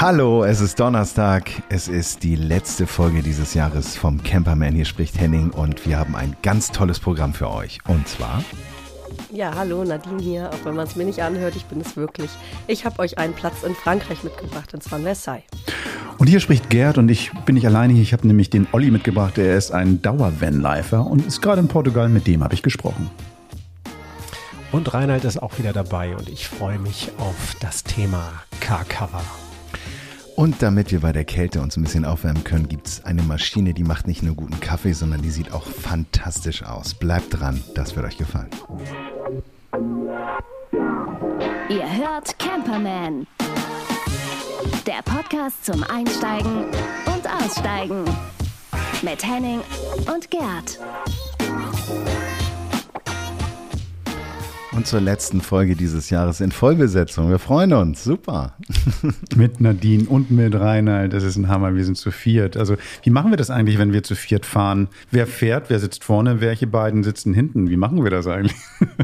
Hallo, es ist Donnerstag. Es ist die letzte Folge dieses Jahres vom Camperman. Hier spricht Henning und wir haben ein ganz tolles Programm für euch. Und zwar. Ja, hallo, Nadine hier. Auch wenn man es mir nicht anhört, ich bin es wirklich. Ich habe euch einen Platz in Frankreich mitgebracht, und zwar in Versailles. Und hier spricht Gerd und ich bin nicht alleine hier. Ich habe nämlich den Olli mitgebracht. Er ist ein Dauer-Vanlifer und ist gerade in Portugal. Mit dem habe ich gesprochen. Und Reinhard ist auch wieder dabei und ich freue mich auf das Thema Car-Cover. Und damit wir bei der Kälte uns ein bisschen aufwärmen können, gibt es eine Maschine, die macht nicht nur guten Kaffee, sondern die sieht auch fantastisch aus. Bleibt dran, das wird euch gefallen. Ihr hört Camperman. Der Podcast zum Einsteigen und Aussteigen. Mit Henning und Gerd. Und zur letzten Folge dieses Jahres in Vollbesetzung. Wir freuen uns. Super. mit Nadine und mit Reinhard. Das ist ein Hammer. Wir sind zu viert. Also, wie machen wir das eigentlich, wenn wir zu viert fahren? Wer fährt? Wer sitzt vorne? Welche beiden sitzen hinten? Wie machen wir das eigentlich?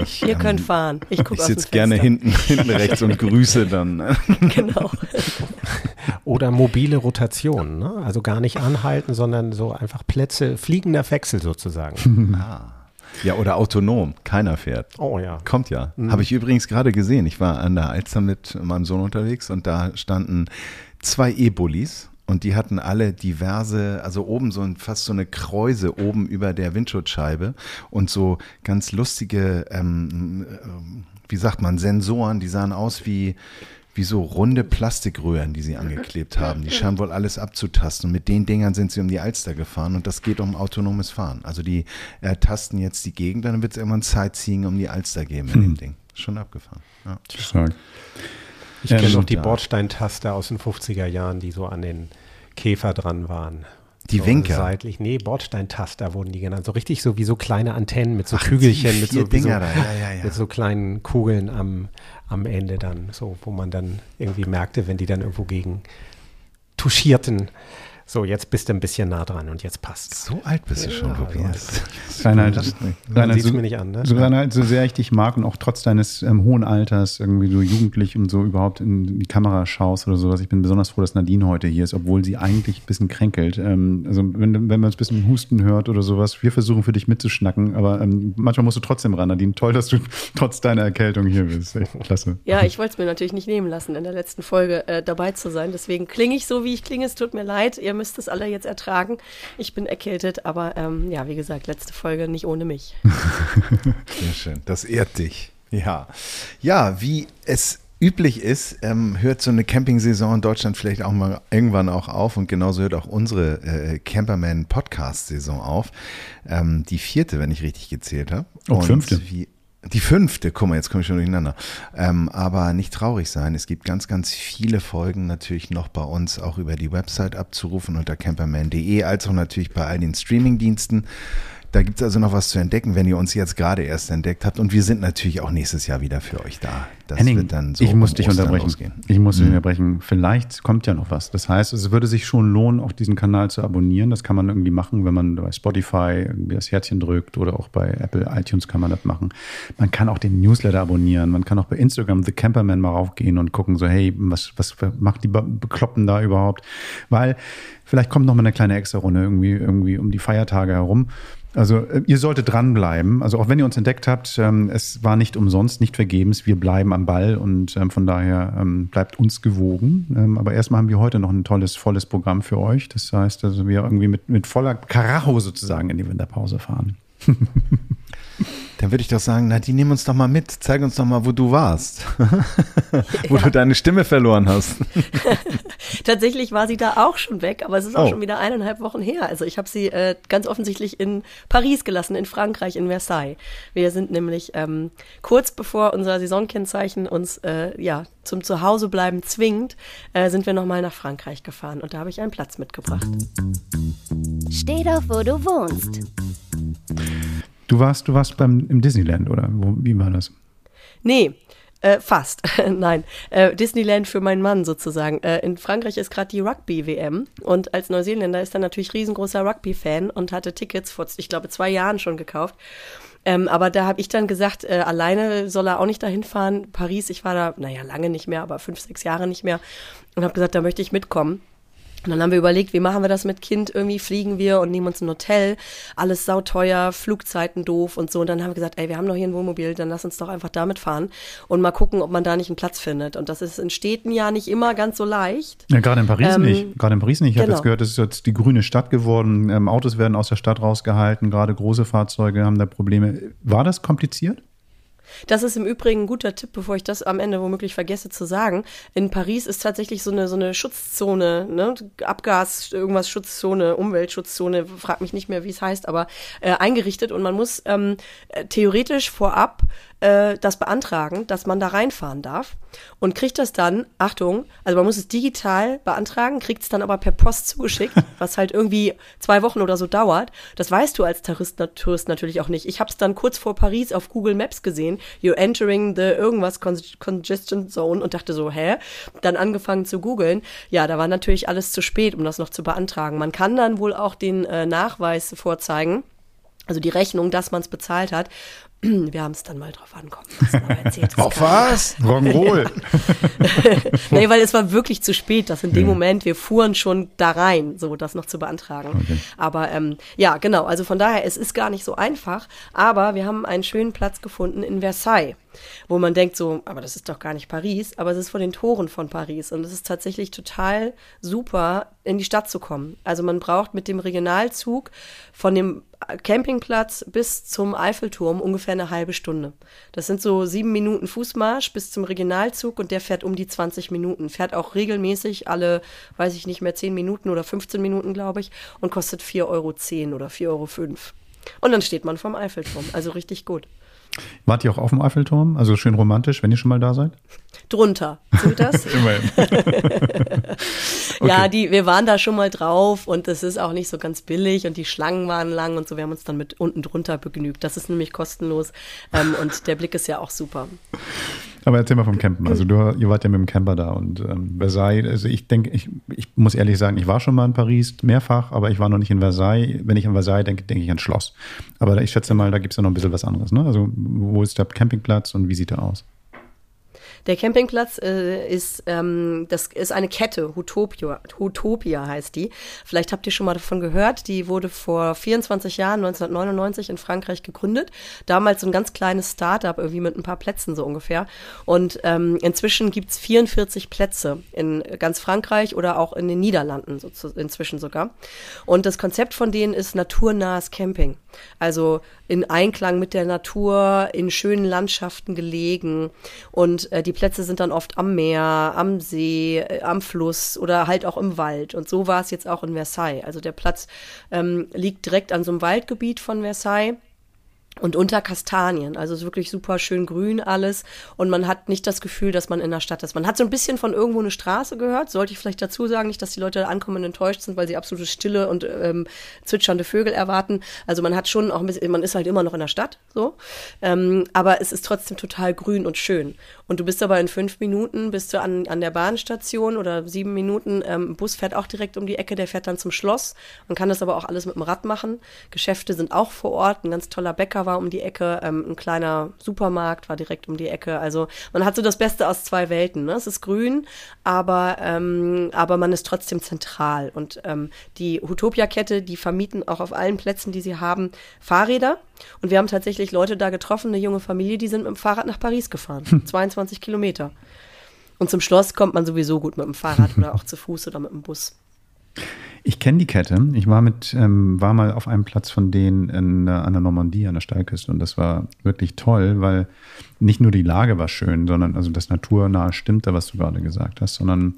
Ich, Ihr ähm, könnt fahren. Ich gucke Ich sitze gerne hinten, hinten rechts und grüße dann. genau. Oder mobile Rotation. Ne? Also gar nicht anhalten, sondern so einfach Plätze, fliegender Wechsel sozusagen. ah. Ja, oder autonom. Keiner fährt. Oh ja. Kommt ja. Mhm. Habe ich übrigens gerade gesehen. Ich war an der Alster mit meinem Sohn unterwegs und da standen zwei E-Bullis und die hatten alle diverse, also oben so ein, fast so eine Kräuse oben über der Windschutzscheibe und so ganz lustige, ähm, äh, wie sagt man, Sensoren, die sahen aus wie, wie so runde Plastikröhren, die sie angeklebt haben. Die scheinen wohl alles abzutasten. Und mit den Dingern sind sie um die Alster gefahren und das geht um autonomes Fahren. Also die äh, tasten jetzt die Gegend, dann wird es irgendwann Sightseeing um die Alster geben in hm. dem Ding. Schon abgefahren. Ja. Ich kenne noch die Bordsteintaster aus den 50er Jahren, die so an den Käfer dran waren. Die so Winker. Seitlich. Nee, Bordsteintaster wurden die genannt. So richtig so wie so kleine Antennen mit so Ach, Kügelchen, mit so, so, ja, ja, ja. mit so kleinen Kugeln am, am Ende dann, so, wo man dann irgendwie merkte, wenn die dann irgendwo gegen touchierten, so, jetzt bist du ein bisschen nah dran und jetzt passt. So alt bist du schon, Tobias. Reinhard, Reinhard, so, mir nicht an, ne? so, Reinhard, so sehr ich dich mag und auch trotz deines ähm, hohen Alters irgendwie so jugendlich und so überhaupt in die Kamera schaust oder sowas. Ich bin besonders froh, dass Nadine heute hier ist, obwohl sie eigentlich ein bisschen kränkelt. Ähm, also wenn, wenn man ein bisschen Husten hört oder sowas, wir versuchen für dich mitzuschnacken, aber ähm, manchmal musst du trotzdem ran, Nadine. Toll, dass du trotz deiner Erkältung hier bist. Echt klasse. Ja, ich wollte es mir natürlich nicht nehmen lassen, in der letzten Folge äh, dabei zu sein. Deswegen klinge ich so, wie ich klinge. Es tut mir leid. Ihr müsst es alle jetzt ertragen. Ich bin erkältet, aber ähm, ja, wie gesagt, letzte Folge nicht ohne mich. Sehr schön. Das ehrt dich. Ja. Ja, wie es üblich ist, ähm, hört so eine Camping-Saison in Deutschland vielleicht auch mal irgendwann auch auf und genauso hört auch unsere äh, Camperman Podcast-Saison auf. Ähm, die vierte, wenn ich richtig gezählt habe. Und, und fünfte. Wie, die fünfte, guck mal, jetzt komme ich schon durcheinander. Ähm, aber nicht traurig sein. Es gibt ganz, ganz viele Folgen natürlich noch bei uns auch über die Website abzurufen unter camperman.de, als auch natürlich bei all den Streamingdiensten. Da gibt es also noch was zu entdecken, wenn ihr uns jetzt gerade erst entdeckt habt. Und wir sind natürlich auch nächstes Jahr wieder für euch da. Das Henning, wird dann so ich muss um dich unterbrechen. Losgehen. Ich muss dich mhm. unterbrechen. Vielleicht kommt ja noch was. Das heißt, es würde sich schon lohnen, auch diesen Kanal zu abonnieren. Das kann man irgendwie machen, wenn man bei Spotify irgendwie das Herzchen drückt oder auch bei Apple iTunes kann man das machen. Man kann auch den Newsletter abonnieren. Man kann auch bei Instagram The Camperman mal raufgehen und gucken, so, hey, was, was macht die Bekloppen da überhaupt? Weil vielleicht kommt noch mal eine kleine extra Runde irgendwie, irgendwie um die Feiertage herum. Also äh, ihr solltet dranbleiben. Also auch wenn ihr uns entdeckt habt, ähm, es war nicht umsonst, nicht vergebens. Wir bleiben am Ball und ähm, von daher ähm, bleibt uns gewogen. Aber erstmal haben wir heute noch ein tolles, volles Programm für euch. Das heißt, also wir irgendwie mit, mit voller Karacho sozusagen in die Winterpause fahren. Dann würde ich doch sagen, na, die nehmen uns doch mal mit. Zeig uns doch mal, wo du warst. wo ja. du deine Stimme verloren hast. Tatsächlich war sie da auch schon weg, aber es ist auch oh. schon wieder eineinhalb Wochen her. Also ich habe sie äh, ganz offensichtlich in Paris gelassen, in Frankreich, in Versailles. Wir sind nämlich ähm, kurz bevor unser Saisonkennzeichen uns äh, ja zum Zuhausebleiben zwingt, äh, sind wir nochmal nach Frankreich gefahren und da habe ich einen Platz mitgebracht. Steh doch, wo du wohnst. Du warst, du warst beim, im Disneyland, oder? Wo, wie war das? Nee, äh, fast. Nein. Äh, Disneyland für meinen Mann sozusagen. Äh, in Frankreich ist gerade die Rugby-WM und als Neuseeländer ist er natürlich riesengroßer Rugby-Fan und hatte Tickets vor, ich glaube, zwei Jahren schon gekauft. Ähm, aber da habe ich dann gesagt, äh, alleine soll er auch nicht dahin fahren. Paris, ich war da, naja, lange nicht mehr, aber fünf, sechs Jahre nicht mehr. Und habe gesagt, da möchte ich mitkommen. Und dann haben wir überlegt, wie machen wir das mit Kind? Irgendwie fliegen wir und nehmen uns ein Hotel. Alles sauteuer, Flugzeiten doof und so. Und dann haben wir gesagt, ey, wir haben doch hier ein Wohnmobil, dann lass uns doch einfach damit fahren und mal gucken, ob man da nicht einen Platz findet. Und das ist in Städten ja nicht immer ganz so leicht. Ja, gerade in Paris ähm, nicht. Gerade in Paris nicht. Ich genau. habe jetzt gehört, es ist jetzt die grüne Stadt geworden. Ähm, Autos werden aus der Stadt rausgehalten. Gerade große Fahrzeuge haben da Probleme. War das kompliziert? Das ist im Übrigen ein guter Tipp, bevor ich das am Ende womöglich vergesse zu sagen. In Paris ist tatsächlich so eine, so eine Schutzzone, ne? Abgas, irgendwas Schutzzone, Umweltschutzzone, frag mich nicht mehr, wie es heißt, aber äh, eingerichtet und man muss ähm, äh, theoretisch vorab äh, das beantragen, dass man da reinfahren darf und kriegt das dann, Achtung, also man muss es digital beantragen, kriegt es dann aber per Post zugeschickt, was halt irgendwie zwei Wochen oder so dauert. Das weißt du als Tourist, Tourist natürlich auch nicht. Ich habe es dann kurz vor Paris auf Google Maps gesehen, you're entering the irgendwas Congestion Zone und dachte so, hä? Dann angefangen zu googeln. Ja, da war natürlich alles zu spät, um das noch zu beantragen. Man kann dann wohl auch den äh, Nachweis vorzeigen also die Rechnung, dass man es bezahlt hat. Wir haben es dann mal drauf ankommen lassen, aber erzählt Auf was? Rock'n'Roll. nee, weil es war wirklich zu spät, dass in dem ja. Moment, wir fuhren schon da rein, so das noch zu beantragen. Okay. Aber ähm, ja, genau, also von daher, es ist gar nicht so einfach, aber wir haben einen schönen Platz gefunden in Versailles wo man denkt so, aber das ist doch gar nicht Paris, aber es ist vor den Toren von Paris und es ist tatsächlich total super, in die Stadt zu kommen. Also man braucht mit dem Regionalzug von dem Campingplatz bis zum Eiffelturm ungefähr eine halbe Stunde. Das sind so sieben Minuten Fußmarsch bis zum Regionalzug und der fährt um die 20 Minuten. Fährt auch regelmäßig alle, weiß ich nicht mehr, 10 Minuten oder 15 Minuten, glaube ich, und kostet 4,10 Euro oder 4,05 Euro. Und dann steht man vom Eiffelturm. Also richtig gut. Wart ihr auch auf dem Eiffelturm? Also schön romantisch, wenn ihr schon mal da seid? Drunter. Tut das? Immerhin. okay. Ja, die, wir waren da schon mal drauf und es ist auch nicht so ganz billig und die Schlangen waren lang und so. Wir haben uns dann mit unten drunter begnügt. Das ist nämlich kostenlos ähm, und der Blick ist ja auch super. Aber erzähl mal vom Campen. Also du, ihr wart ja mit dem Camper da und ähm, Versailles, also ich denke, ich, ich muss ehrlich sagen, ich war schon mal in Paris, mehrfach, aber ich war noch nicht in Versailles. Wenn ich an Versailles denke, denke ich an Schloss. Aber ich schätze mal, da gibt es ja noch ein bisschen was anderes. Ne? Also wo ist der Campingplatz und wie sieht er aus? Der Campingplatz äh, ist, ähm, das ist eine Kette, Hutopia, Hutopia heißt die. Vielleicht habt ihr schon mal davon gehört. Die wurde vor 24 Jahren, 1999 in Frankreich gegründet. Damals so ein ganz kleines Startup, irgendwie mit ein paar Plätzen so ungefähr. Und ähm, inzwischen gibt's 44 Plätze in ganz Frankreich oder auch in den Niederlanden so zu, inzwischen sogar. Und das Konzept von denen ist naturnahes Camping. Also in Einklang mit der Natur, in schönen Landschaften gelegen. Und äh, die Plätze sind dann oft am Meer, am See, äh, am Fluss oder halt auch im Wald. Und so war es jetzt auch in Versailles. Also der Platz ähm, liegt direkt an so einem Waldgebiet von Versailles und unter Kastanien. Also ist wirklich super schön grün alles und man hat nicht das Gefühl, dass man in der Stadt ist. Man hat so ein bisschen von irgendwo eine Straße gehört, sollte ich vielleicht dazu sagen, nicht, dass die Leute ankommen und enttäuscht sind, weil sie absolute Stille und ähm, zwitschernde Vögel erwarten. Also man hat schon auch ein bisschen, man ist halt immer noch in der Stadt, so, ähm, aber es ist trotzdem total grün und schön. Und du bist aber in fünf Minuten, bist du an, an der Bahnstation oder sieben Minuten, ähm, Bus fährt auch direkt um die Ecke, der fährt dann zum Schloss. Man kann das aber auch alles mit dem Rad machen. Geschäfte sind auch vor Ort, ein ganz toller Bäcker war um die Ecke, ähm, ein kleiner Supermarkt war direkt um die Ecke. Also man hat so das Beste aus zwei Welten. Ne? Es ist grün, aber, ähm, aber man ist trotzdem zentral. Und ähm, die Utopia-Kette, die vermieten auch auf allen Plätzen, die sie haben, Fahrräder. Und wir haben tatsächlich Leute da getroffen, eine junge Familie, die sind mit dem Fahrrad nach Paris gefahren. 22 Kilometer. Und zum Schloss kommt man sowieso gut mit dem Fahrrad oder auch zu Fuß oder mit dem Bus. Ich kenne die Kette. Ich war mit, ähm, war mal auf einem Platz von denen in, an der Normandie, an der Steilküste. Und das war wirklich toll, weil nicht nur die Lage war schön, sondern also das Naturnahe stimmte, was du gerade gesagt hast, sondern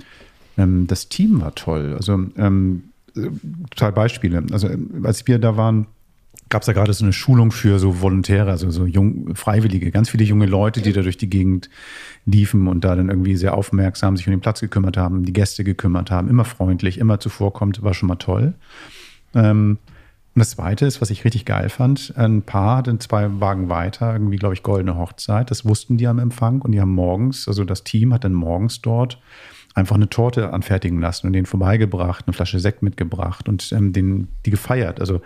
ähm, das Team war toll. Also ähm, zwei Beispiele. Also als wir da waren, gab es ja gerade so eine Schulung für so Volontäre, also so jung, Freiwillige, ganz viele junge Leute, die da durch die Gegend liefen und da dann irgendwie sehr aufmerksam sich um den Platz gekümmert haben, die Gäste gekümmert haben, immer freundlich, immer zuvorkommt, war schon mal toll. Ähm, und das Zweite ist, was ich richtig geil fand, ein Paar hatte zwei Wagen weiter, irgendwie, glaube ich, goldene Hochzeit. Das wussten die am Empfang und die haben morgens, also das Team hat dann morgens dort einfach eine Torte anfertigen lassen und denen vorbeigebracht, eine Flasche Sekt mitgebracht und ähm, den, die gefeiert. Also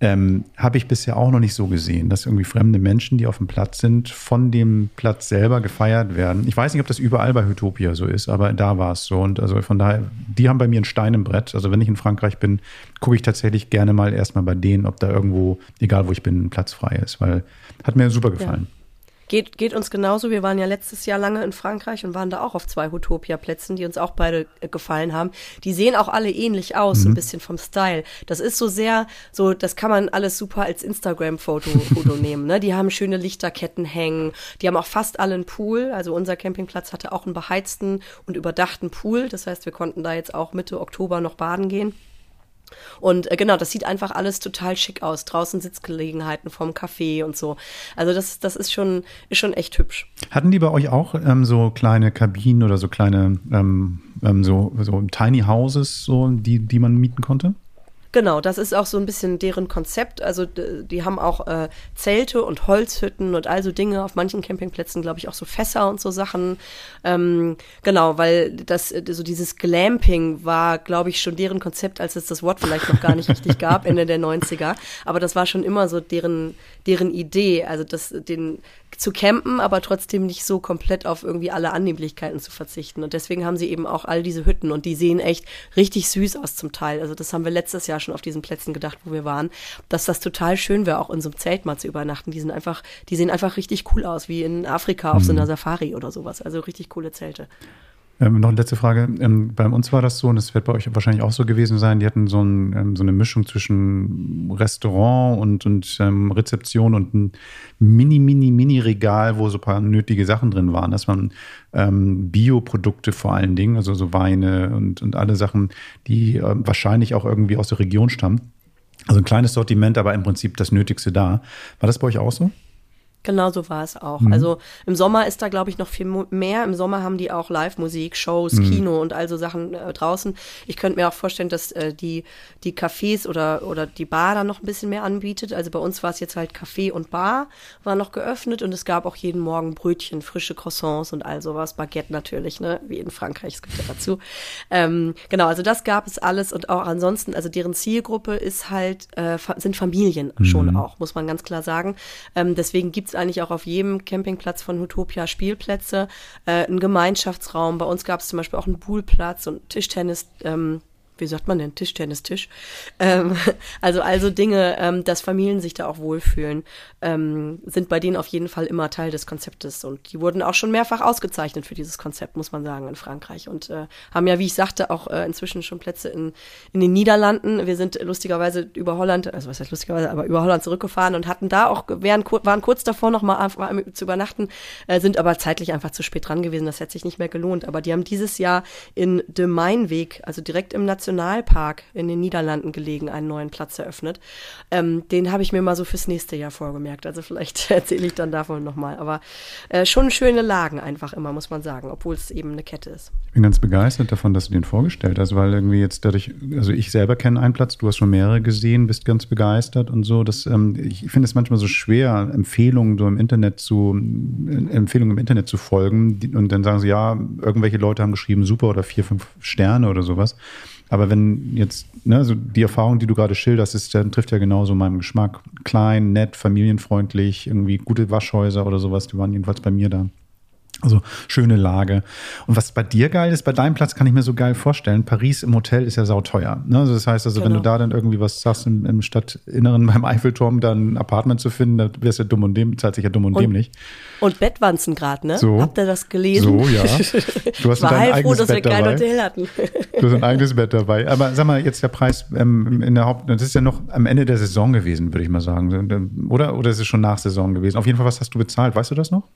ähm, habe ich bisher auch noch nicht so gesehen, dass irgendwie fremde Menschen, die auf dem Platz sind, von dem Platz selber gefeiert werden. Ich weiß nicht, ob das überall bei Utopia so ist, aber da war es so. Und also von daher, die haben bei mir ein Stein im Brett. Also wenn ich in Frankreich bin, gucke ich tatsächlich gerne mal erstmal bei denen, ob da irgendwo, egal wo ich bin, ein Platz frei ist, weil hat mir super gefallen. Ja. Geht, geht uns genauso. Wir waren ja letztes Jahr lange in Frankreich und waren da auch auf zwei Utopia-Plätzen, die uns auch beide äh, gefallen haben. Die sehen auch alle ähnlich aus, mhm. ein bisschen vom Style. Das ist so sehr, so, das kann man alles super als Instagram-Foto Foto nehmen. Ne? Die haben schöne Lichterketten hängen. Die haben auch fast alle einen Pool. Also unser Campingplatz hatte auch einen beheizten und überdachten Pool. Das heißt, wir konnten da jetzt auch Mitte Oktober noch baden gehen. Und äh, genau, das sieht einfach alles total schick aus. Draußen Sitzgelegenheiten vom Café und so. Also das, das ist schon, ist schon echt hübsch. Hatten die bei euch auch ähm, so kleine Kabinen oder so kleine ähm, ähm, so, so Tiny Houses, so, die, die man mieten konnte? Genau, das ist auch so ein bisschen deren Konzept. Also die haben auch äh, Zelte und Holzhütten und also Dinge. Auf manchen Campingplätzen, glaube ich, auch so Fässer und so Sachen. Ähm, genau, weil das so dieses Glamping war, glaube ich, schon deren Konzept, als es das Wort vielleicht noch gar nicht richtig gab, Ende der 90er. Aber das war schon immer so deren, deren Idee. Also das, den zu campen, aber trotzdem nicht so komplett auf irgendwie alle Annehmlichkeiten zu verzichten. Und deswegen haben sie eben auch all diese Hütten und die sehen echt richtig süß aus zum Teil. Also das haben wir letztes Jahr schon auf diesen Plätzen gedacht, wo wir waren, dass das total schön wäre, auch in so einem Zelt mal zu übernachten. Die sind einfach, die sehen einfach richtig cool aus, wie in Afrika auf mhm. so einer Safari oder sowas. Also richtig coole Zelte. Ähm, noch eine letzte Frage. Ähm, bei uns war das so, und es wird bei euch wahrscheinlich auch so gewesen sein, die hatten so, ein, ähm, so eine Mischung zwischen Restaurant und, und ähm, Rezeption und ein mini, mini, mini Regal, wo so ein paar nötige Sachen drin waren. Das waren ähm, Bioprodukte vor allen Dingen, also so Weine und, und alle Sachen, die äh, wahrscheinlich auch irgendwie aus der Region stammen. Also ein kleines Sortiment, aber im Prinzip das Nötigste da. War das bei euch auch so? Genau so war es auch. Mhm. Also im Sommer ist da, glaube ich, noch viel mehr. Im Sommer haben die auch Live-Musik, Shows, mhm. Kino und all so Sachen äh, draußen. Ich könnte mir auch vorstellen, dass äh, die, die Cafés oder, oder die Bar da noch ein bisschen mehr anbietet. Also bei uns war es jetzt halt Café und Bar war noch geöffnet und es gab auch jeden Morgen Brötchen, frische Croissants und all sowas. Baguette natürlich, ne? Wie in Frankreich, es gibt ja dazu. Ähm, genau, also das gab es alles und auch ansonsten, also deren Zielgruppe ist halt, äh, sind Familien mhm. schon auch, muss man ganz klar sagen. Ähm, deswegen gibt's eigentlich auch auf jedem Campingplatz von Utopia Spielplätze, äh, einen Gemeinschaftsraum. Bei uns gab es zum Beispiel auch einen Poolplatz und Tischtennis. Ähm, wie sagt man denn, Tischtennistisch. Ähm, also also Dinge, ähm, dass Familien sich da auch wohlfühlen, ähm, sind bei denen auf jeden Fall immer Teil des Konzeptes. Und die wurden auch schon mehrfach ausgezeichnet für dieses Konzept, muss man sagen, in Frankreich. Und äh, haben ja, wie ich sagte, auch äh, inzwischen schon Plätze in, in den Niederlanden. Wir sind lustigerweise über Holland, also was heißt lustigerweise, aber über Holland zurückgefahren und hatten da auch, wären, waren kurz davor noch mal zu übernachten, äh, sind aber zeitlich einfach zu spät dran gewesen. Das hätte sich nicht mehr gelohnt. Aber die haben dieses Jahr in De Mainweg, also direkt im National Nationalpark in den Niederlanden gelegen einen neuen Platz eröffnet. Ähm, den habe ich mir mal so fürs nächste Jahr vorgemerkt. Also vielleicht erzähle ich dann davon nochmal. Aber äh, schon schöne Lagen einfach immer, muss man sagen, obwohl es eben eine Kette ist. Ich bin ganz begeistert davon, dass du den vorgestellt hast, weil irgendwie jetzt dadurch, also ich selber kenne einen Platz, du hast schon mehrere gesehen, bist ganz begeistert und so. Das, ähm, ich finde es manchmal so schwer, Empfehlungen so im Internet zu, Empfehlungen im Internet zu folgen und dann sagen sie, ja, irgendwelche Leute haben geschrieben, super oder vier, fünf Sterne oder sowas. Aber wenn jetzt, ne, so die Erfahrung, die du gerade schilderst, ist, dann trifft ja genauso meinen Geschmack. Klein, nett, familienfreundlich, irgendwie gute Waschhäuser oder sowas, die waren jedenfalls bei mir da. Also schöne Lage. Und was bei dir geil ist, bei deinem Platz kann ich mir so geil vorstellen, Paris im Hotel ist ja sauteuer. Ne? Also das heißt also, genau. wenn du genau. da dann irgendwie was sagst im, im Stadtinneren beim Eiffelturm, dann ein Apartment zu finden, da wärst du dumm und dämlich, zahlt sich ja dumm und, und dämlich. Und Bettwanzen gerade, ne? So. Habt ihr das gelesen? So, ja. Du hast ich war dein eigenes froh, dass Bett wir kein dabei. Hotel hatten. Du hast ein eigenes Bett dabei. Aber sag mal, jetzt der Preis ähm, in der Haupt, das ist ja noch am Ende der Saison gewesen, würde ich mal sagen. Oder, oder ist es schon nach Saison gewesen? Auf jeden Fall, was hast du bezahlt? Weißt du das noch?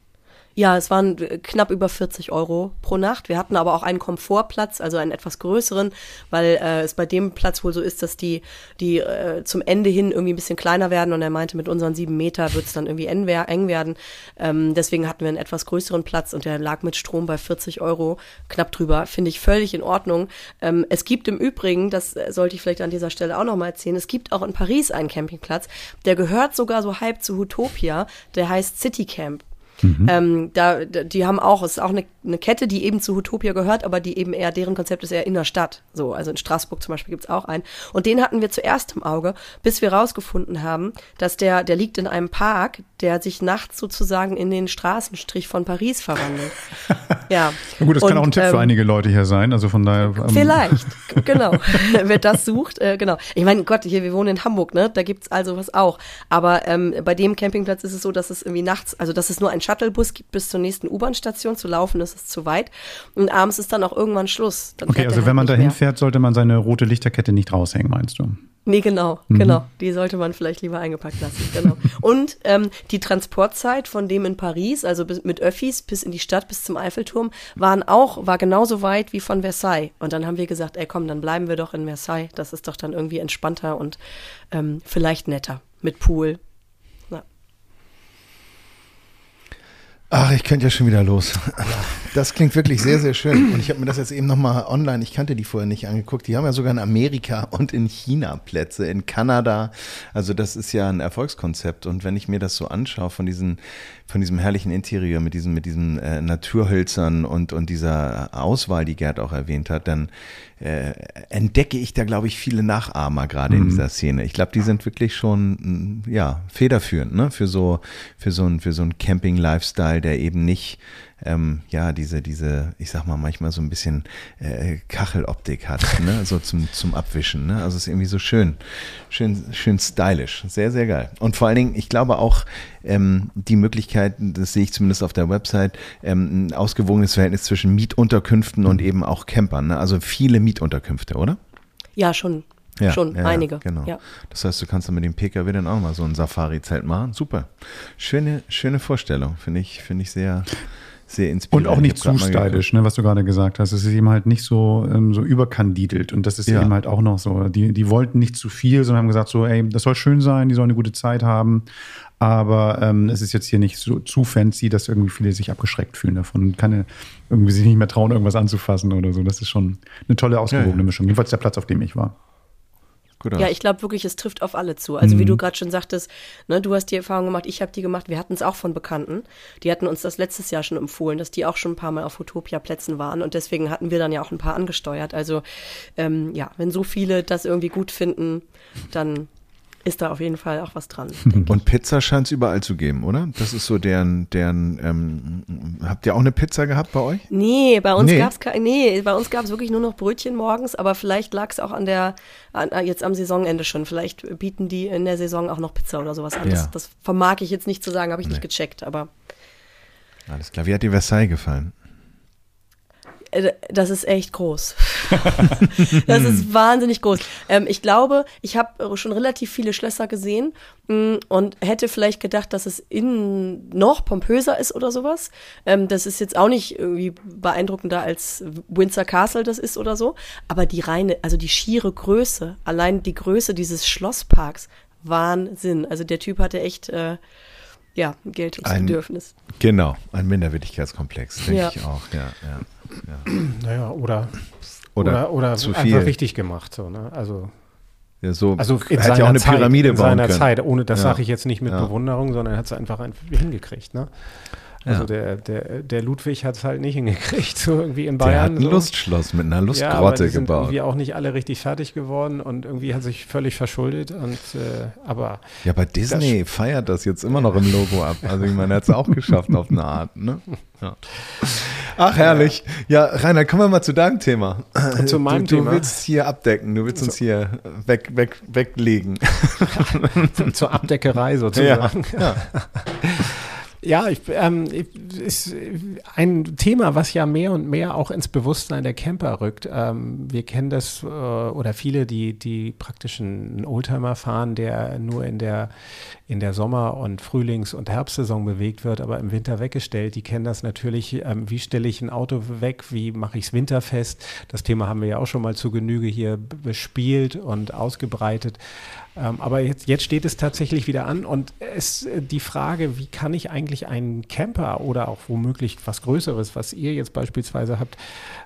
Ja, es waren knapp über 40 Euro pro Nacht. Wir hatten aber auch einen Komfortplatz, also einen etwas größeren, weil äh, es bei dem Platz wohl so ist, dass die, die äh, zum Ende hin irgendwie ein bisschen kleiner werden und er meinte, mit unseren sieben Meter wird es dann irgendwie eng werden. Ähm, deswegen hatten wir einen etwas größeren Platz und der lag mit Strom bei 40 Euro knapp drüber. Finde ich völlig in Ordnung. Ähm, es gibt im Übrigen, das sollte ich vielleicht an dieser Stelle auch nochmal erzählen, es gibt auch in Paris einen Campingplatz, der gehört sogar so halb zu Utopia, der heißt City Camp. Mhm. Ähm, da, die haben auch, es ist auch eine, eine Kette, die eben zu Utopia gehört, aber die eben eher, deren Konzept ist eher in der Stadt. So, also in Straßburg zum Beispiel gibt's auch einen. Und den hatten wir zuerst im Auge, bis wir rausgefunden haben, dass der, der liegt in einem Park, der sich nachts sozusagen in den Straßenstrich von Paris verwandelt. ja. Na gut, das Und, kann auch ein Tipp ähm, für einige Leute hier sein. Also von daher. Ähm, vielleicht, genau. Wer das sucht, äh, genau. Ich meine, Gott, hier, wir wohnen in Hamburg, ne? Da gibt's also was auch. Aber ähm, bei dem Campingplatz ist es so, dass es irgendwie nachts, also dass es nur ein Shuttlebus gibt bis zur nächsten U-Bahn-Station. Zu laufen ist es zu weit. Und abends ist dann auch irgendwann Schluss. Dann okay, also wenn halt man da hinfährt, sollte man seine rote Lichterkette nicht raushängen, meinst du? Nee, genau, mhm. genau. Die sollte man vielleicht lieber eingepackt lassen, genau. Und ähm, die Transportzeit von dem in Paris, also bis, mit Öffis bis in die Stadt, bis zum Eiffelturm, waren auch, war genauso weit wie von Versailles. Und dann haben wir gesagt, ey komm, dann bleiben wir doch in Versailles. Das ist doch dann irgendwie entspannter und ähm, vielleicht netter. Mit Pool, Ach, ich könnte ja schon wieder los. Das klingt wirklich sehr, sehr schön. Und ich habe mir das jetzt eben nochmal online, ich kannte die vorher nicht angeguckt. Die haben ja sogar in Amerika und in China Plätze, in Kanada. Also das ist ja ein Erfolgskonzept. Und wenn ich mir das so anschaue von diesen von diesem herrlichen Interieur mit diesen, mit diesen äh, Naturhölzern und, und dieser Auswahl, die Gerd auch erwähnt hat, dann äh, entdecke ich da, glaube ich, viele Nachahmer gerade mhm. in dieser Szene. Ich glaube, die sind wirklich schon, ja, federführend, ne, für so, für so ein, für so ein Camping-Lifestyle, der eben nicht ähm, ja, diese, diese, ich sag mal, manchmal so ein bisschen äh, Kacheloptik hat, ne? so zum, zum Abwischen. Ne? Also es ist irgendwie so schön, schön, schön stylisch. Sehr, sehr geil. Und vor allen Dingen, ich glaube auch, ähm, die Möglichkeit, das sehe ich zumindest auf der Website, ähm, ein ausgewogenes Verhältnis zwischen Mietunterkünften und eben auch Campern. Ne? Also viele Mietunterkünfte, oder? Ja, schon. Ja, schon ja, einige. Genau. Ja. Das heißt, du kannst dann mit dem PKW dann auch mal so ein Safari-Zelt machen. Super. Schöne, schöne Vorstellung. Finde ich, finde ich sehr, sehr inspirierend. Und auch nicht zu stylisch, ne, was du gerade gesagt hast. Es ist eben halt nicht so, ähm, so überkandidelt. Und das ist ja. eben halt auch noch so. Die, die wollten nicht zu viel, sondern haben gesagt so, ey, das soll schön sein, die sollen eine gute Zeit haben. Aber ähm, es ist jetzt hier nicht so zu fancy, dass irgendwie viele sich abgeschreckt fühlen davon und keine, irgendwie sich nicht mehr trauen, irgendwas anzufassen oder so. Das ist schon eine tolle, ausgewogene ja, ja. Mischung. Jedenfalls der Platz, auf dem ich war. Gut ja, ich glaube wirklich, es trifft auf alle zu. Also mhm. wie du gerade schon sagtest, ne, du hast die Erfahrung gemacht, ich habe die gemacht, wir hatten es auch von Bekannten. Die hatten uns das letztes Jahr schon empfohlen, dass die auch schon ein paar Mal auf Utopia-Plätzen waren und deswegen hatten wir dann ja auch ein paar angesteuert. Also ähm, ja, wenn so viele das irgendwie gut finden, dann ist da auf jeden Fall auch was dran. Und Pizza scheint es überall zu geben, oder? Das ist so deren, deren ähm, habt ihr auch eine Pizza gehabt bei euch? Nee, bei uns nee. gab's nee, bei uns gab's wirklich nur noch Brötchen morgens, aber vielleicht lag es auch an der, an, äh, jetzt am Saisonende schon. Vielleicht bieten die in der Saison auch noch Pizza oder sowas an. Ja. Das, das, vermag ich jetzt nicht zu sagen, habe ich nee. nicht gecheckt, aber. Alles klar. Wie hat dir Versailles gefallen? Äh, das ist echt groß. das ist wahnsinnig groß. Ähm, ich glaube, ich habe schon relativ viele Schlösser gesehen mh, mm, und hätte vielleicht gedacht, dass es innen noch pompöser ist oder sowas. Ähm, das ist jetzt auch nicht irgendwie beeindruckender als Windsor Castle das ist oder so. Aber die reine, also die schiere Größe, allein die Größe dieses Schlossparks, Wahnsinn. Also der Typ hatte echt äh, ja, Geltungsbedürfnis. Ein, genau, ein Minderwertigkeitskomplex, denke ja. ich auch, ja, ja. Ja. Naja, oder, oder, oder, oder zu viel. einfach richtig gemacht. So, ne? Also, ja, so also in seiner ja auch eine Zeit, Pyramide in bauen seiner können. Zeit, ohne das ja. sage ich jetzt nicht mit ja. Bewunderung, sondern er hat es einfach hingekriegt. Ne? Also der, der, der Ludwig hat es halt nicht hingekriegt, so irgendwie in Bayern. Der hat ein so. Lustschloss mit einer Lustgrotte ja, aber die sind gebaut. irgendwie auch nicht alle richtig fertig geworden und irgendwie hat sich völlig verschuldet. Und, äh, aber ja, aber Disney das feiert das jetzt immer noch im Logo ab. Also ich meine, er hat es auch geschafft auf eine Art. Ne? Ja. Ach, herrlich. Ja, Rainer, kommen wir mal zu deinem Thema. Zu meinem du, Thema. Du willst hier abdecken, du willst uns hier weg, weg, weglegen. Zur Abdeckerei sozusagen. Ja. ja. Ja, ich, ähm, ist ein Thema, was ja mehr und mehr auch ins Bewusstsein der Camper rückt. Ähm, wir kennen das äh, oder viele, die, die praktisch einen Oldtimer fahren, der nur in der, in der Sommer- und Frühlings- und Herbstsaison bewegt wird, aber im Winter weggestellt. Die kennen das natürlich. Ähm, wie stelle ich ein Auto weg? Wie mache ich es winterfest? Das Thema haben wir ja auch schon mal zu Genüge hier bespielt und ausgebreitet. Ähm, aber jetzt, jetzt steht es tatsächlich wieder an und es, äh, die Frage, wie kann ich eigentlich einen Camper oder auch womöglich was Größeres, was ihr jetzt beispielsweise habt,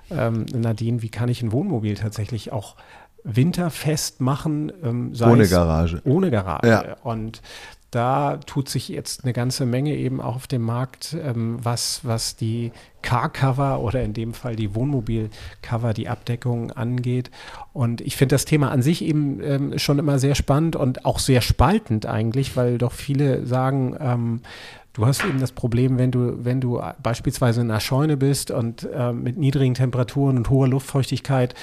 ähm, Nadine, wie kann ich ein Wohnmobil tatsächlich auch winterfest machen. Ähm, ohne Garage. Ohne Garage. Ja. Und da tut sich jetzt eine ganze Menge eben auch auf dem Markt, ähm, was, was die Car-Cover oder in dem Fall die Wohnmobil-Cover, die Abdeckung angeht. Und ich finde das Thema an sich eben ähm, schon immer sehr spannend und auch sehr spaltend eigentlich, weil doch viele sagen, ähm, Du hast eben das Problem, wenn du, wenn du beispielsweise in einer Scheune bist und äh, mit niedrigen Temperaturen und hoher Luftfeuchtigkeit,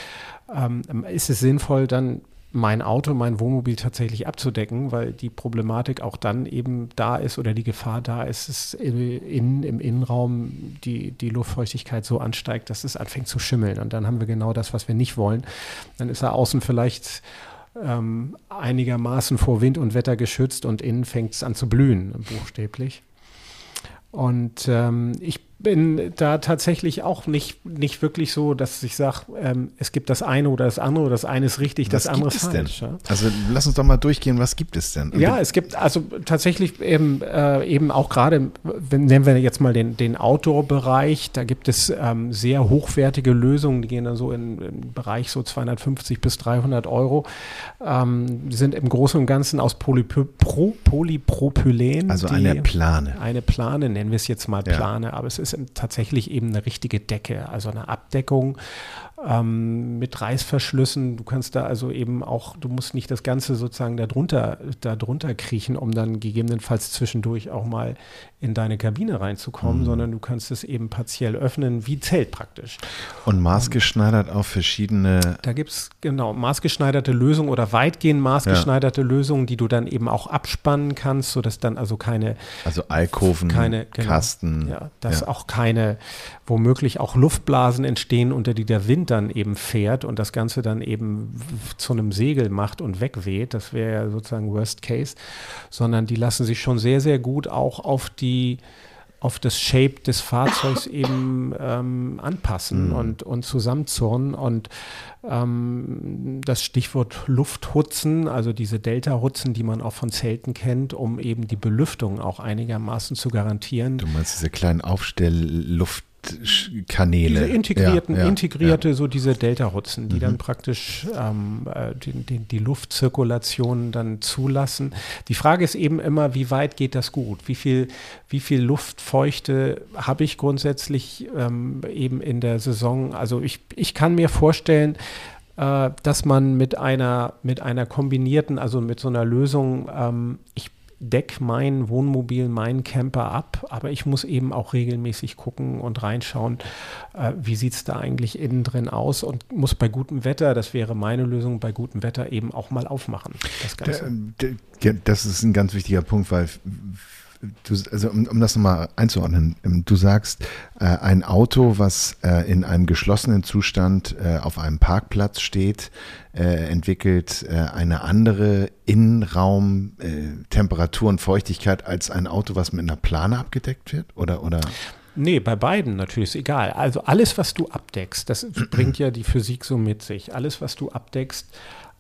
ähm, ist es sinnvoll, dann mein Auto, mein Wohnmobil tatsächlich abzudecken, weil die Problematik auch dann eben da ist oder die Gefahr da ist, dass in, im Innenraum die, die Luftfeuchtigkeit so ansteigt, dass es anfängt zu schimmeln. Und dann haben wir genau das, was wir nicht wollen. Dann ist er außen vielleicht ähm, einigermaßen vor Wind und Wetter geschützt und innen fängt es an zu blühen, buchstäblich. Und ähm, ich bin da tatsächlich auch nicht, nicht wirklich so, dass ich sage, ähm, es gibt das eine oder das andere, das eine ist richtig, was das andere ist falsch. Ja? Also lass uns doch mal durchgehen, was gibt es denn? Ja, es gibt also tatsächlich eben, äh, eben auch gerade, nennen wir jetzt mal den, den Outdoor-Bereich, da gibt es ähm, sehr hochwertige Lösungen, die gehen dann so in, den Bereich so 250 bis 300 Euro, ähm, sind im Großen und Ganzen aus Polypro Polypropylen. Also eine Plane. Eine Plane, nennen wir es jetzt mal Plane, ja. aber es ist ist tatsächlich eben eine richtige Decke, also eine Abdeckung ähm, mit Reißverschlüssen. Du kannst da also eben auch, du musst nicht das Ganze sozusagen darunter, darunter kriechen, um dann gegebenenfalls zwischendurch auch mal in deine Kabine reinzukommen, mhm. sondern du kannst es eben partiell öffnen, wie Zelt praktisch. Und maßgeschneidert auf verschiedene. Da gibt es genau maßgeschneiderte Lösungen oder weitgehend maßgeschneiderte ja. Lösungen, die du dann eben auch abspannen kannst, sodass dann also keine. Also Alkoven, keine, genau, Kasten. Ja, dass ja. auch keine, womöglich auch Luftblasen entstehen, unter die der Wind dann eben fährt und das Ganze dann eben zu einem Segel macht und wegweht. Das wäre ja sozusagen Worst Case. Sondern die lassen sich schon sehr, sehr gut auch auf die auf das Shape des Fahrzeugs eben ähm, anpassen mhm. und, und zusammenzurren. Und ähm, das Stichwort Lufthutzen, also diese Delta-Hutzen, die man auch von Zelten kennt, um eben die Belüftung auch einigermaßen zu garantieren. Du meinst diese kleinen Aufstellluft Kanäle. Diese integrierten, ja, ja, integrierte, ja. so diese Delta-Hutzen, die mhm. dann praktisch ähm, äh, die, die, die, Luftzirkulation dann zulassen. Die Frage ist eben immer, wie weit geht das gut? Wie viel, wie viel Luftfeuchte habe ich grundsätzlich ähm, eben in der Saison? Also ich, ich kann mir vorstellen, äh, dass man mit einer, mit einer kombinierten, also mit so einer Lösung, ähm, ich deck mein Wohnmobil, mein Camper ab, aber ich muss eben auch regelmäßig gucken und reinschauen, äh, wie sieht es da eigentlich innen drin aus und muss bei gutem Wetter, das wäre meine Lösung, bei gutem Wetter eben auch mal aufmachen. Das, Ganze. das ist ein ganz wichtiger Punkt, weil Du, also um, um das nochmal einzuordnen, ähm, du sagst, äh, ein Auto, was äh, in einem geschlossenen Zustand äh, auf einem Parkplatz steht, äh, entwickelt äh, eine andere Innenraumtemperatur äh, und Feuchtigkeit als ein Auto, was mit einer Plane abgedeckt wird? Oder, oder? Nee, bei beiden natürlich ist egal. Also alles, was du abdeckst, das bringt ja die Physik so mit sich. Alles, was du abdeckst,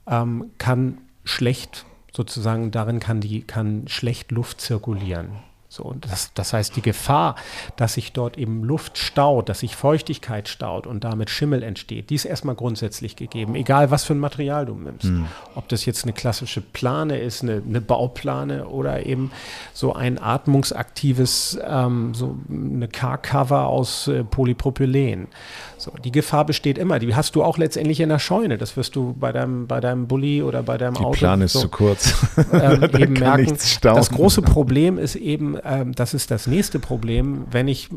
ähm, kann schlecht sozusagen darin kann die kann schlecht Luft zirkulieren. So, und das, das heißt, die Gefahr, dass sich dort eben Luft staut, dass sich Feuchtigkeit staut und damit Schimmel entsteht, die ist erstmal grundsätzlich gegeben, egal was für ein Material du nimmst. Mhm. Ob das jetzt eine klassische Plane ist, eine, eine Bauplane oder eben so ein atmungsaktives, ähm, so eine Car-Cover aus äh, Polypropylen. So, die Gefahr besteht immer. Die hast du auch letztendlich in der Scheune. Das wirst du bei deinem, bei deinem Bulli oder bei deinem die Auto. Die Plane ist so, zu kurz. Ähm, eben merken. Das große Problem ist eben, ähm, das ist das nächste Problem, wenn ich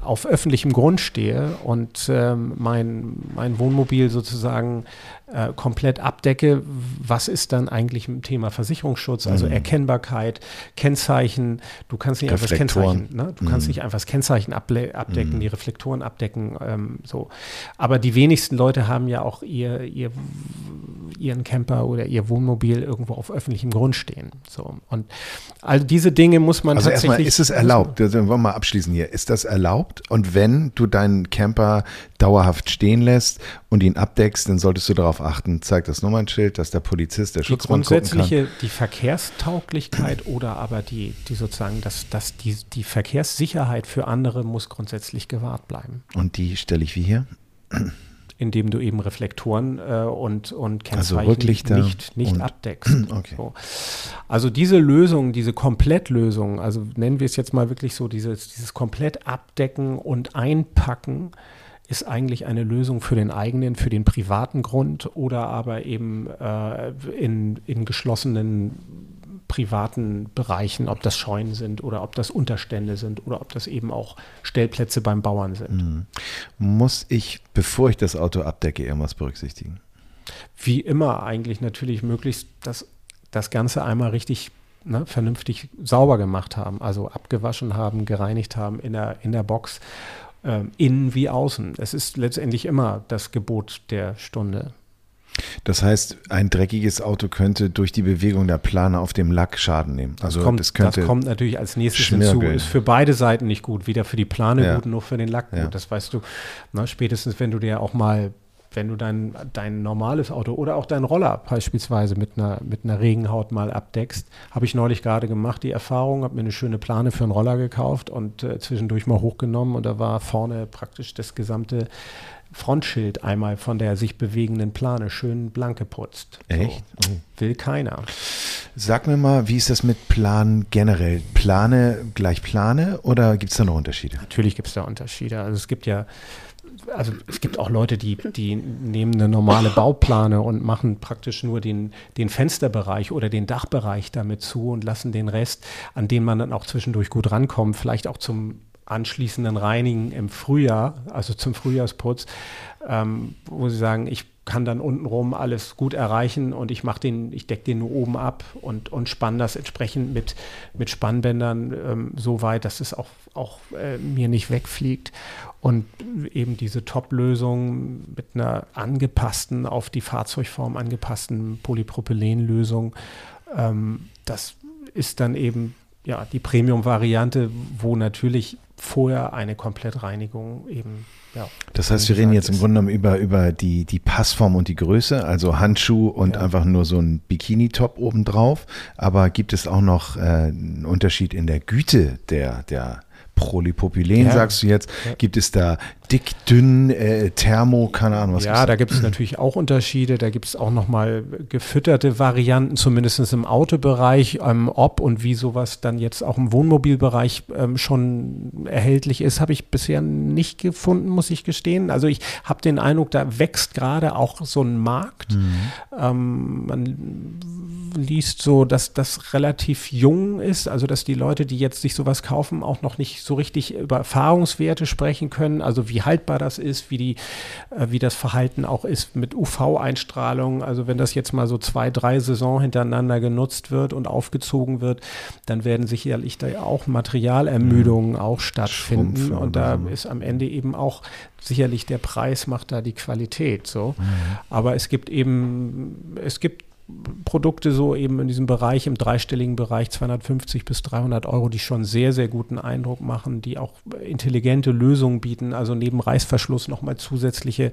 auf öffentlichem Grund stehe und ähm, mein, mein Wohnmobil sozusagen äh, komplett abdecke, was ist dann eigentlich im Thema Versicherungsschutz, also mhm. Erkennbarkeit, Kennzeichen, du kannst nicht einfach das Kennzeichen, ne? du mhm. kannst nicht einfach das Kennzeichen abdecken, mhm. die Reflektoren abdecken, ähm, so. Aber die wenigsten Leute haben ja auch ihr, ihr, ihren Camper oder ihr Wohnmobil irgendwo auf öffentlichem Grund stehen. So. Und all diese Dinge muss man also tatsächlich. Erstmal, ist es erlaubt? Wollen wir mal abschließen hier. Ist das erlaubt? Und wenn du deinen Camper dauerhaft stehen lässt und ihn abdeckst, dann solltest du darauf achten, zeigt das Nummernschild, dass der Polizist, der Schutzmann Die grundsätzliche, die Verkehrstauglichkeit oder aber die, die sozusagen, dass, dass die, die Verkehrssicherheit für andere muss grundsätzlich gewahrt bleiben. Und die stelle ich wie hier? indem du eben Reflektoren äh, und, und also Kennzeichen also nicht, nicht abdeckst. Okay. So. Also diese Lösung, diese Komplettlösung, also nennen wir es jetzt mal wirklich so, dieses, dieses komplett abdecken und einpacken, ist eigentlich eine Lösung für den eigenen, für den privaten Grund oder aber eben äh, in, in geschlossenen privaten Bereichen, ob das Scheunen sind oder ob das Unterstände sind oder ob das eben auch Stellplätze beim Bauern sind. Mhm. Muss ich, bevor ich das Auto abdecke, irgendwas berücksichtigen? Wie immer eigentlich natürlich möglichst das, das Ganze einmal richtig ne, vernünftig sauber gemacht haben, also abgewaschen haben, gereinigt haben in der, in der Box, innen wie außen. Es ist letztendlich immer das Gebot der Stunde. Das heißt, ein dreckiges Auto könnte durch die Bewegung der Plane auf dem Lack Schaden nehmen. Also das kommt, das, könnte das kommt natürlich als nächstes hinzu. Ist für beide Seiten nicht gut. Weder für die Plane ja. gut, noch für den Lack gut. Ja. Das weißt du, na, spätestens wenn du dir auch mal wenn du dein, dein normales Auto oder auch dein Roller beispielsweise mit einer, mit einer Regenhaut mal abdeckst, habe ich neulich gerade gemacht, die Erfahrung, habe mir eine schöne Plane für einen Roller gekauft und äh, zwischendurch mal hochgenommen und da war vorne praktisch das gesamte Frontschild einmal von der sich bewegenden Plane schön blank geputzt. Echt? So. Oh. Will keiner. Sag mir mal, wie ist das mit Planen generell? Plane gleich Plane oder gibt es da noch Unterschiede? Natürlich gibt es da Unterschiede. Also es gibt ja, also es gibt auch Leute, die, die nehmen eine normale Bauplane und machen praktisch nur den, den Fensterbereich oder den Dachbereich damit zu und lassen den Rest, an den man dann auch zwischendurch gut rankommt, vielleicht auch zum anschließenden Reinigen im Frühjahr, also zum Frühjahrsputz, ähm, wo sie sagen, ich kann dann untenrum alles gut erreichen und ich mache den, ich decke den nur oben ab und, und spanne das entsprechend mit, mit Spannbändern ähm, so weit, dass es auch, auch äh, mir nicht wegfliegt. Und eben diese Top-Lösung mit einer angepassten, auf die Fahrzeugform angepassten Polypropylenlösung, ähm, das ist dann eben ja, die Premium-Variante, wo natürlich vorher eine Komplettreinigung eben. Ja, das heißt, wir reden jetzt im Grunde genommen über, über die, die Passform und die Größe, also Handschuh und ja. einfach nur so ein Bikini-Top obendrauf. Aber gibt es auch noch äh, einen Unterschied in der Güte der, der Polypropylen, ja. sagst du jetzt. Ja. Gibt es da dick, dünn, äh, Thermo, keine Ahnung was. Ja, da gibt es natürlich auch Unterschiede. Da gibt es auch nochmal gefütterte Varianten, zumindest im Autobereich, ähm, ob und wie sowas dann jetzt auch im Wohnmobilbereich ähm, schon erhältlich ist, habe ich bisher nicht gefunden, muss ich gestehen. Also ich habe den Eindruck, da wächst gerade auch so ein Markt. Mhm. Ähm, man liest so, dass das relativ jung ist, also dass die Leute, die jetzt sich sowas kaufen, auch noch nicht so richtig über Erfahrungswerte sprechen können, also wie haltbar das ist, wie, die, äh, wie das Verhalten auch ist mit UV-Einstrahlung. Also wenn das jetzt mal so zwei, drei Saison hintereinander genutzt wird und aufgezogen wird, dann werden sicherlich da auch Materialermüdungen mhm. auch stattfinden. Schrumpf, und da so. ist am Ende eben auch sicherlich der Preis macht da die Qualität so. Mhm. Aber es gibt eben, es gibt Produkte so eben in diesem Bereich, im dreistelligen Bereich 250 bis 300 Euro, die schon sehr, sehr guten Eindruck machen, die auch intelligente Lösungen bieten, also neben Reißverschluss nochmal zusätzliche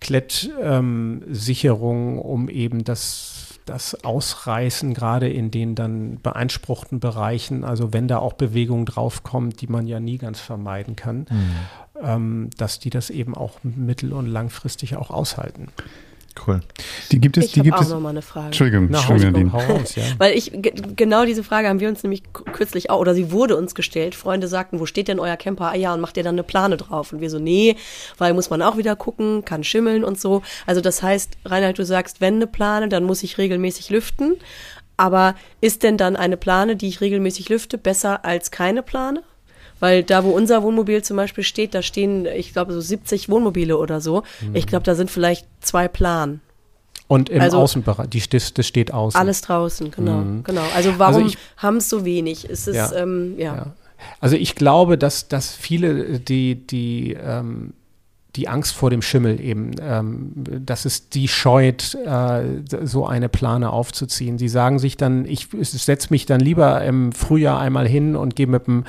Klettsicherungen, ähm, um eben das, das Ausreißen gerade in den dann beanspruchten Bereichen, also wenn da auch Bewegung draufkommt, die man ja nie ganz vermeiden kann, mhm. ähm, dass die das eben auch mittel- und langfristig auch aushalten. Cool. Die gibt es, ich die gibt auch es. noch mal eine Frage. Entschuldigung, Na, Entschuldigung. Raus, ja. Weil ich genau diese Frage haben wir uns nämlich kürzlich auch oder sie wurde uns gestellt. Freunde sagten, wo steht denn euer Camper? Ah ja, und macht ihr dann eine Plane drauf? Und wir so, nee, weil muss man auch wieder gucken, kann schimmeln und so. Also das heißt, Reinhard, du sagst, wenn eine Plane, dann muss ich regelmäßig lüften. Aber ist denn dann eine Plane, die ich regelmäßig lüfte, besser als keine Plane? Weil da, wo unser Wohnmobil zum Beispiel steht, da stehen, ich glaube, so 70 Wohnmobile oder so. Mhm. Ich glaube, da sind vielleicht zwei Plan. Und im also, Außenbereich, die, das, das steht außen. Alles draußen, genau. Mhm. genau. Also warum also haben es so wenig? Ist es, ja, ähm, ja. ja. Also ich glaube, dass, dass viele, die, die ähm, die Angst vor dem Schimmel eben, ähm, dass es die scheut, äh, so eine Plane aufzuziehen. Sie sagen sich dann, ich setze mich dann lieber im Frühjahr einmal hin und gehe mit dem,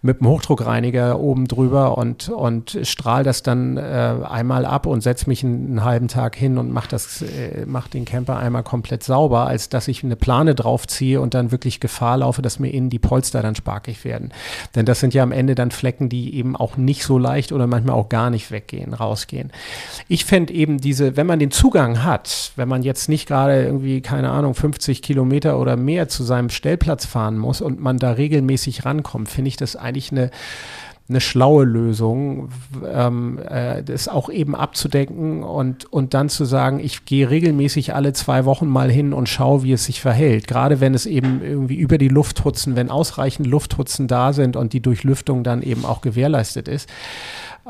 mit dem Hochdruckreiniger oben drüber und, und strahl das dann äh, einmal ab und setze mich einen, einen, halben Tag hin und mache äh, mach den Camper einmal komplett sauber, als dass ich eine Plane draufziehe und dann wirklich Gefahr laufe, dass mir innen die Polster dann sparkig werden. Denn das sind ja am Ende dann Flecken, die eben auch nicht so leicht oder manchmal auch gar nicht weggehen. Reingehen, rausgehen. Ich fände eben diese, wenn man den Zugang hat, wenn man jetzt nicht gerade irgendwie, keine Ahnung, 50 Kilometer oder mehr zu seinem Stellplatz fahren muss und man da regelmäßig rankommt, finde ich das eigentlich eine eine schlaue Lösung, ähm, äh, das auch eben abzudecken und, und dann zu sagen, ich gehe regelmäßig alle zwei Wochen mal hin und schaue, wie es sich verhält. Gerade wenn es eben irgendwie über die Lufthutzen, wenn ausreichend Lufthutzen da sind und die Durchlüftung dann eben auch gewährleistet ist,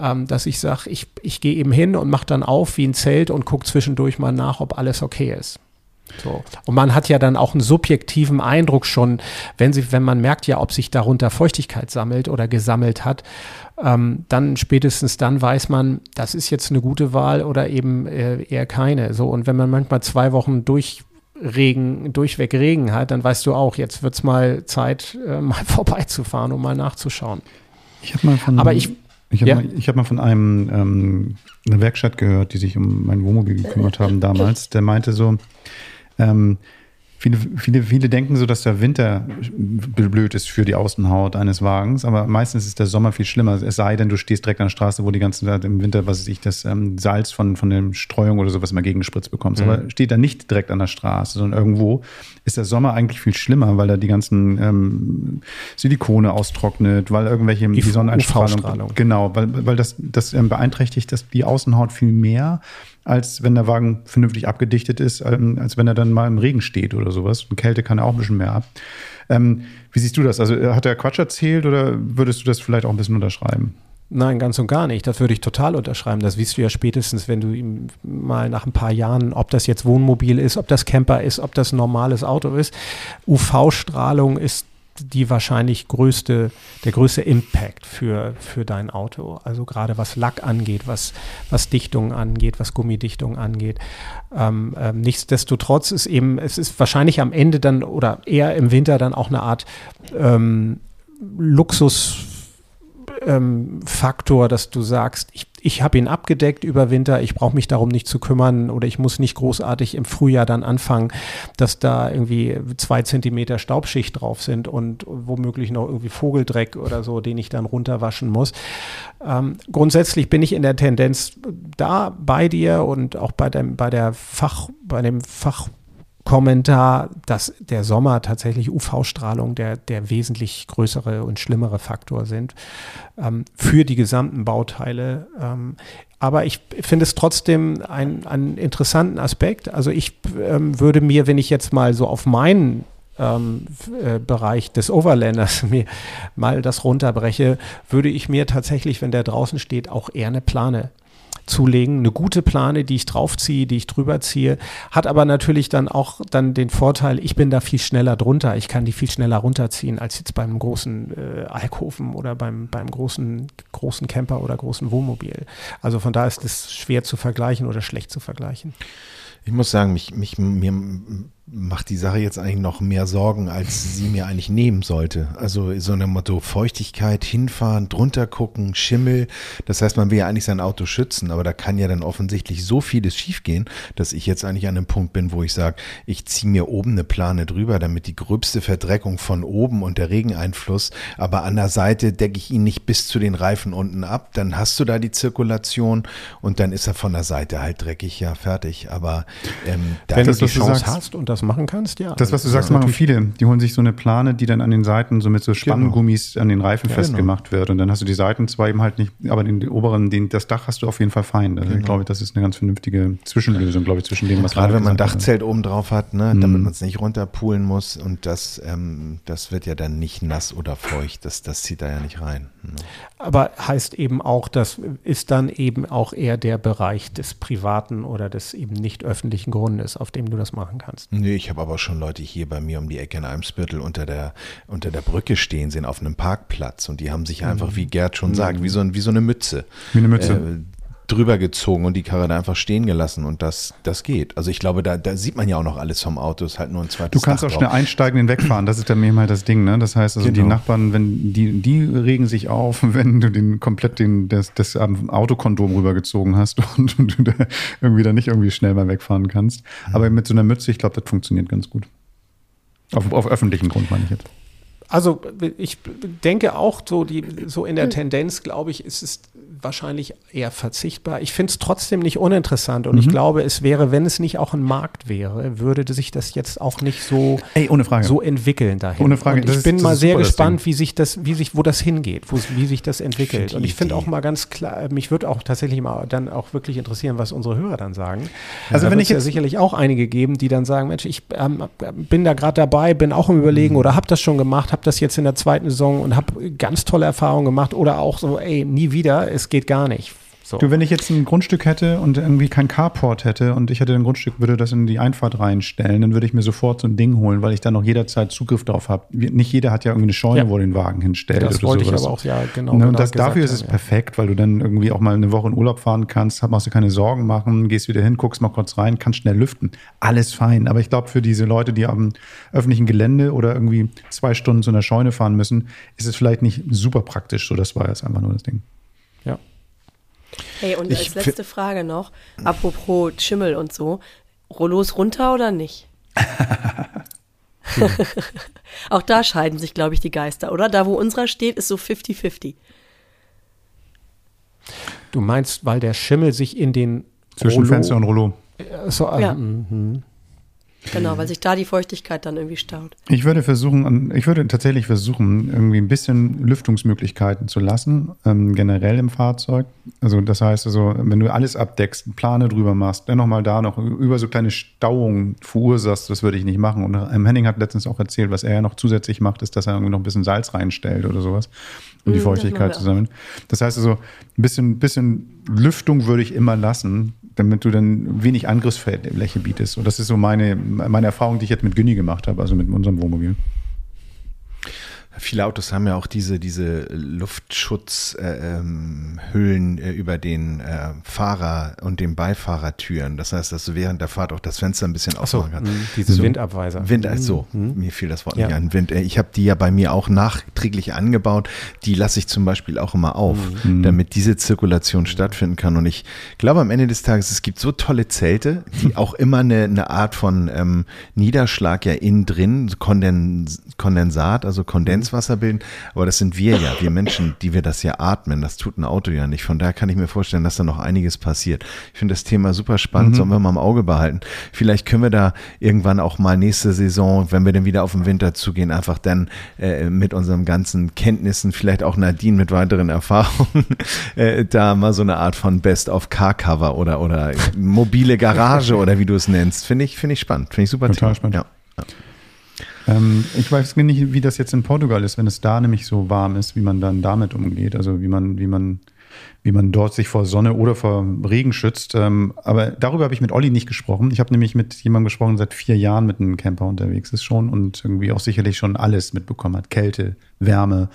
ähm, dass ich sage, ich, ich gehe eben hin und mache dann auf wie ein Zelt und gucke zwischendurch mal nach, ob alles okay ist. So. Und man hat ja dann auch einen subjektiven Eindruck schon, wenn, sie, wenn man merkt ja, ob sich darunter Feuchtigkeit sammelt oder gesammelt hat, ähm, dann spätestens dann weiß man, das ist jetzt eine gute Wahl oder eben äh, eher keine. So, und wenn man manchmal zwei Wochen durch Regen, durchweg Regen hat, dann weißt du auch, jetzt wird es mal Zeit, äh, mal vorbeizufahren, um mal nachzuschauen. Ich habe mal von. Aber ich. Ich habe ja. mal, hab mal von einem ähm, einer Werkstatt gehört, die sich um mein Wohnmobil gekümmert haben damals. Der meinte so, ähm, Viele, viele, viele denken so, dass der Winter blöd ist für die Außenhaut eines Wagens, aber meistens ist der Sommer viel schlimmer. Es sei denn, du stehst direkt an der Straße, wo die ganze Zeit im Winter, was weiß ich, das ähm, Salz von, von der Streuung oder sowas mal gegengespritzt bekommst. Mhm. Aber steht da nicht direkt an der Straße, sondern irgendwo, ist der Sommer eigentlich viel schlimmer, weil da die ganzen ähm, Silikone austrocknet, weil irgendwelche die, die Sonneneinstrahlung. Genau, weil, weil das, das ähm, beeinträchtigt das, die Außenhaut viel mehr als wenn der Wagen vernünftig abgedichtet ist, ähm, als wenn er dann mal im Regen steht oder sowas. Und Kälte kann er auch ein bisschen mehr ab. Ähm, wie siehst du das? Also äh, hat er Quatsch erzählt oder würdest du das vielleicht auch ein bisschen unterschreiben? Nein, ganz und gar nicht. Das würde ich total unterschreiben. Das siehst du ja spätestens, wenn du ihm mal nach ein paar Jahren, ob das jetzt Wohnmobil ist, ob das Camper ist, ob das normales Auto ist. UV-Strahlung ist die wahrscheinlich größte, der größte Impact für, für dein Auto. Also gerade was Lack angeht, was, was Dichtung angeht, was Gummidichtung angeht. Ähm, ähm, nichtsdestotrotz ist eben, es ist wahrscheinlich am Ende dann oder eher im Winter dann auch eine Art ähm, Luxus ähm, Faktor, dass du sagst, ich, ich habe ihn abgedeckt über Winter, ich brauche mich darum nicht zu kümmern oder ich muss nicht großartig im Frühjahr dann anfangen, dass da irgendwie zwei Zentimeter Staubschicht drauf sind und womöglich noch irgendwie Vogeldreck oder so, den ich dann runterwaschen muss. Ähm, grundsätzlich bin ich in der Tendenz da bei dir und auch bei dem, bei der Fach, bei dem Fach Kommentar, dass der Sommer tatsächlich UV-Strahlung der, der wesentlich größere und schlimmere Faktor sind ähm, für die gesamten Bauteile. Ähm, aber ich finde es trotzdem einen interessanten Aspekt. Also ich ähm, würde mir, wenn ich jetzt mal so auf meinen ähm, äh, Bereich des Overlanders mir mal das runterbreche, würde ich mir tatsächlich, wenn der draußen steht, auch eher eine Plane zulegen. Eine gute Plane, die ich draufziehe, die ich drüber ziehe, hat aber natürlich dann auch dann den Vorteil, ich bin da viel schneller drunter. Ich kann die viel schneller runterziehen als jetzt beim großen äh, Alkoven oder beim, beim großen, großen Camper oder großen Wohnmobil. Also von da ist es schwer zu vergleichen oder schlecht zu vergleichen. Ich muss sagen, mich, mich, mir macht die Sache jetzt eigentlich noch mehr Sorgen, als sie mir eigentlich nehmen sollte. Also so ein Motto Feuchtigkeit, hinfahren, drunter gucken, Schimmel. Das heißt, man will ja eigentlich sein Auto schützen, aber da kann ja dann offensichtlich so vieles schiefgehen, dass ich jetzt eigentlich an einem Punkt bin, wo ich sage, ich ziehe mir oben eine Plane drüber, damit die gröbste Verdreckung von oben und der Regeneinfluss, aber an der Seite decke ich ihn nicht bis zu den Reifen unten ab, dann hast du da die Zirkulation und dann ist er von der Seite halt dreckig, ja, fertig. Aber ähm, da Wenn du die Chance hast und das machen kannst, ja. Das, was du sagst, machen viele. Die holen sich so eine Plane, die dann an den Seiten so mit so genau. Spanngummis genau. an den Reifen ja, festgemacht genau. wird. Und dann hast du die Seiten zwar eben halt nicht, aber den, oberen, den, das Dach hast du auf jeden Fall fein. Also genau. ich glaube, das ist eine ganz vernünftige Zwischenlösung, glaube ich, zwischen dem, was Gerade wenn man ein Dachzelt oben drauf hat, ne, mhm. damit man es nicht runterpulen muss. Und das, ähm, das wird ja dann nicht nass oder feucht. Das, das zieht da ja nicht rein. Ne. Aber heißt eben auch, das ist dann eben auch eher der Bereich des privaten oder des eben nicht öffentlichen Grundes, auf dem du das machen kannst. Nee, ich habe aber schon Leute hier bei mir um die Ecke in Eimsbüttel unter der, unter der Brücke stehen sehen auf einem Parkplatz und die haben sich einfach, wie Gerd schon sagt, wie so, ein, wie so eine Mütze. Wie eine Mütze. Äh, drüber gezogen und die Karre da einfach stehen gelassen und das, das geht. Also ich glaube, da, da sieht man ja auch noch alles vom Auto, ist halt nur ein zweites Du kannst Dach auch schnell einsteigen und wegfahren, das ist dann eben halt das Ding, ne? Das heißt also genau. die Nachbarn, wenn die, die regen sich auf, wenn du den komplett den, das, das Autokondom rübergezogen hast und, und du da irgendwie da nicht irgendwie schnell mal wegfahren kannst. Mhm. Aber mit so einer Mütze, ich glaube, das funktioniert ganz gut. Auf, auf öffentlichen Grund meine ich jetzt. also ich denke auch so, die, so in der Tendenz, glaube ich, ist es wahrscheinlich eher verzichtbar. Ich finde es trotzdem nicht uninteressant und mhm. ich glaube, es wäre, wenn es nicht auch ein Markt wäre, würde sich das jetzt auch nicht so, Ey, so entwickeln dahin. Ohne Frage. Und ich bin ist, mal sehr gespannt, wie sich das, wie sich, wo das hingeht, wo, wie sich das entwickelt. Und ich finde auch mal ganz klar, mich würde auch tatsächlich mal dann auch wirklich interessieren, was unsere Hörer dann sagen. Also da wenn ich ja sicherlich auch einige geben, die dann sagen, Mensch, ich ähm, bin da gerade dabei, bin auch im Überlegen mhm. oder habe das schon gemacht, habe das jetzt in der zweiten Saison und habe ganz tolle Erfahrungen gemacht oder auch so, ey, nie wieder, es geht gar nicht. So. Du, wenn ich jetzt ein Grundstück hätte und irgendwie kein Carport hätte und ich hätte ein Grundstück, würde das in die Einfahrt reinstellen, dann würde ich mir sofort so ein Ding holen, weil ich dann noch jederzeit Zugriff drauf habe. Nicht jeder hat ja irgendwie eine Scheune, ja. wo er den Wagen hinstellt. Das wollte sowas. ich aber auch, ja, genau. Ne, und das, dafür ist es ja. perfekt, weil du dann irgendwie auch mal eine Woche in Urlaub fahren kannst, machst du keine Sorgen machen, gehst wieder hin, guckst mal kurz rein, kannst schnell lüften. Alles fein. Aber ich glaube, für diese Leute, die am öffentlichen Gelände oder irgendwie zwei Stunden zu einer Scheune fahren müssen, ist es vielleicht nicht super praktisch. So, das war jetzt einfach nur das Ding. Hey, und ich als letzte Frage noch, apropos Schimmel und so, Rollos runter oder nicht? Auch da scheiden sich, glaube ich, die Geister, oder? Da, wo unserer steht, ist so 50-50. Du meinst, weil der Schimmel sich in den Zwischen Rollo Fenster und Rollo. So, ja. Mhm. Genau, weil sich da die Feuchtigkeit dann irgendwie staut. Ich würde versuchen, ich würde tatsächlich versuchen, irgendwie ein bisschen Lüftungsmöglichkeiten zu lassen, ähm, generell im Fahrzeug. Also das heißt also, wenn du alles abdeckst, Plane drüber machst, dann nochmal da noch über so kleine Stauungen verursachst, das würde ich nicht machen. Und ähm, Henning hat letztens auch erzählt, was er ja noch zusätzlich macht, ist, dass er irgendwie noch ein bisschen Salz reinstellt oder sowas, um die mm, Feuchtigkeit zu sammeln. Das heißt also, ein bisschen, bisschen Lüftung würde ich immer lassen, damit du dann wenig Angriffsfläche bietest. Und das ist so meine, meine Erfahrung, die ich jetzt mit Günni gemacht habe, also mit unserem Wohnmobil. Viele Autos haben ja auch diese, diese Luftschutzhüllen äh, ähm, äh, über den äh, Fahrer und den Beifahrertüren. Das heißt, dass du während der Fahrt auch das Fenster ein bisschen aufmachen kannst. Mh, diese so, Windabweiser. Wind, also, mhm. mir fiel das Wort ja. nicht an. Wind. Äh, ich habe die ja bei mir auch nachträglich angebaut. Die lasse ich zum Beispiel auch immer auf, mhm. damit diese Zirkulation mhm. stattfinden kann. Und ich glaube am Ende des Tages, es gibt so tolle Zelte, die auch immer eine, eine Art von ähm, Niederschlag ja innen drin, Kondens, Kondensat, also Kondens Kondenswasser bilden, aber das sind wir ja, wir Menschen, die wir das ja atmen. Das tut ein Auto ja nicht. Von daher kann ich mir vorstellen, dass da noch einiges passiert. Ich finde das Thema super spannend, mhm. sollen wir mal im Auge behalten. Vielleicht können wir da irgendwann auch mal nächste Saison, wenn wir dann wieder auf den Winter zugehen, einfach dann äh, mit unseren ganzen Kenntnissen, vielleicht auch Nadine mit weiteren Erfahrungen, äh, da mal so eine Art von Best of Car Cover oder oder mobile Garage oder wie du es nennst. Finde ich, finde ich spannend. Finde ich super. Total Thema. spannend. Ja. ja. Ähm, ich weiß nicht, wie das jetzt in Portugal ist, wenn es da nämlich so warm ist, wie man dann damit umgeht. Also wie man, wie man, wie man dort sich vor Sonne oder vor Regen schützt. Ähm, aber darüber habe ich mit Olli nicht gesprochen. Ich habe nämlich mit jemandem gesprochen, seit vier Jahren mit einem Camper unterwegs ist schon und irgendwie auch sicherlich schon alles mitbekommen hat. Kälte, Wärme,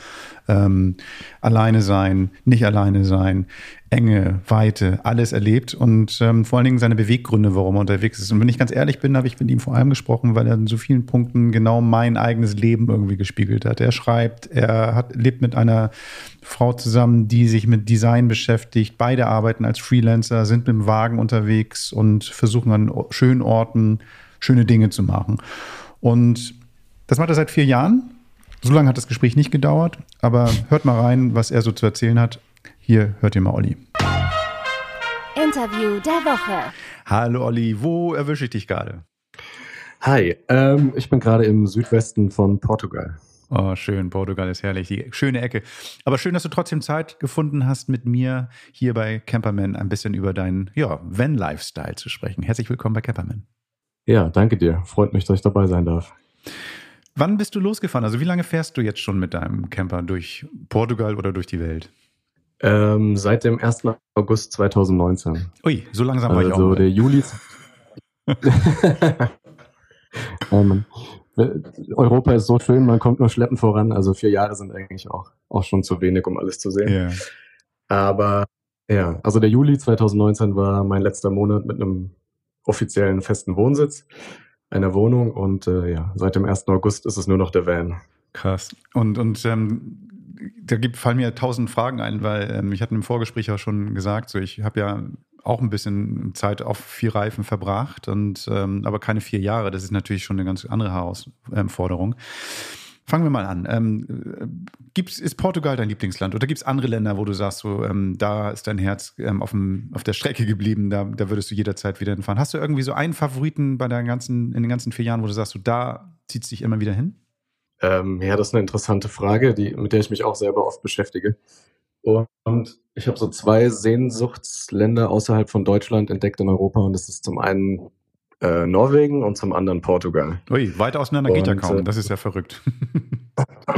ähm, alleine sein, nicht alleine sein, Enge, Weite, alles erlebt und ähm, vor allen Dingen seine Beweggründe, warum er unterwegs ist. Und wenn ich ganz ehrlich bin, habe ich mit ihm vor allem gesprochen, weil er in so vielen Punkten genau mein eigenes Leben irgendwie gespiegelt hat. Er schreibt, er hat, lebt mit einer Frau zusammen, die sich mit Design beschäftigt. Beide arbeiten als Freelancer, sind mit dem Wagen unterwegs und versuchen an schönen Orten schöne Dinge zu machen. Und das macht er seit vier Jahren. So lange hat das Gespräch nicht gedauert, aber hört mal rein, was er so zu erzählen hat. Hier hört ihr mal Olli. Interview der Woche. Hallo Olli, wo erwische ich dich gerade? Hi, ähm, ich bin gerade im Südwesten von Portugal. Oh, schön, Portugal ist herrlich, die schöne Ecke. Aber schön, dass du trotzdem Zeit gefunden hast, mit mir hier bei Camperman ein bisschen über deinen ja, Van-Lifestyle zu sprechen. Herzlich willkommen bei Camperman. Ja, danke dir. Freut mich, dass ich dabei sein darf. Wann bist du losgefahren? Also wie lange fährst du jetzt schon mit deinem Camper durch Portugal oder durch die Welt? Ähm, seit dem 1. August 2019. Ui, so langsam war also ich auch. Also der Juli. ähm, Europa ist so schön, man kommt nur schleppend voran. Also vier Jahre sind eigentlich auch, auch schon zu wenig, um alles zu sehen. Yeah. Aber ja, also der Juli 2019 war mein letzter Monat mit einem offiziellen festen Wohnsitz, einer Wohnung und äh, ja, seit dem 1. August ist es nur noch der Van. Krass. Und, und ähm, da gibt, fallen mir tausend Fragen ein, weil ähm, ich hatte im Vorgespräch ja schon gesagt, so ich habe ja auch ein bisschen Zeit auf vier Reifen verbracht und ähm, aber keine vier Jahre. Das ist natürlich schon eine ganz andere Herausforderung. Fangen wir mal an. Ähm, gibt's, ist Portugal dein Lieblingsland oder gibt es andere Länder, wo du sagst, so, ähm, da ist dein Herz ähm, auf, dem, auf der Strecke geblieben, da, da würdest du jederzeit wieder hinfahren? Hast du irgendwie so einen Favoriten bei deinen ganzen, in den ganzen vier Jahren, wo du sagst, so, da zieht es dich immer wieder hin? Ähm, ja, das ist eine interessante Frage, die, mit der ich mich auch selber oft beschäftige. Und ich habe so zwei Sehnsuchtsländer außerhalb von Deutschland entdeckt in Europa und das ist zum einen äh, Norwegen und zum anderen Portugal. Ui, weit auseinander geht ja kaum. Äh, das ist ja verrückt.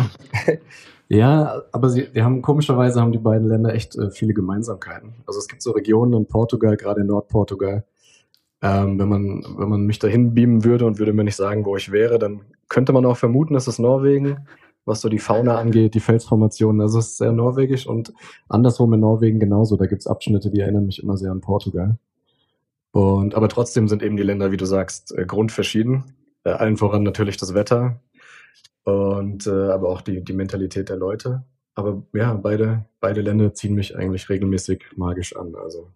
ja, aber sie, die haben komischerweise haben die beiden Länder echt äh, viele Gemeinsamkeiten. Also es gibt so Regionen in Portugal, gerade in Nordportugal. Ähm, wenn man wenn man mich dahin beamen würde und würde mir nicht sagen, wo ich wäre, dann könnte man auch vermuten, dass es Norwegen, was so die Fauna angeht, die Felsformationen. Also es ist sehr norwegisch und andersrum in Norwegen genauso. Da gibt es Abschnitte, die erinnern mich immer sehr an Portugal. Und aber trotzdem sind eben die Länder, wie du sagst, äh, grundverschieden. Äh, allen voran natürlich das Wetter und äh, aber auch die, die Mentalität der Leute. Aber ja, beide, beide Länder ziehen mich eigentlich regelmäßig magisch an. Also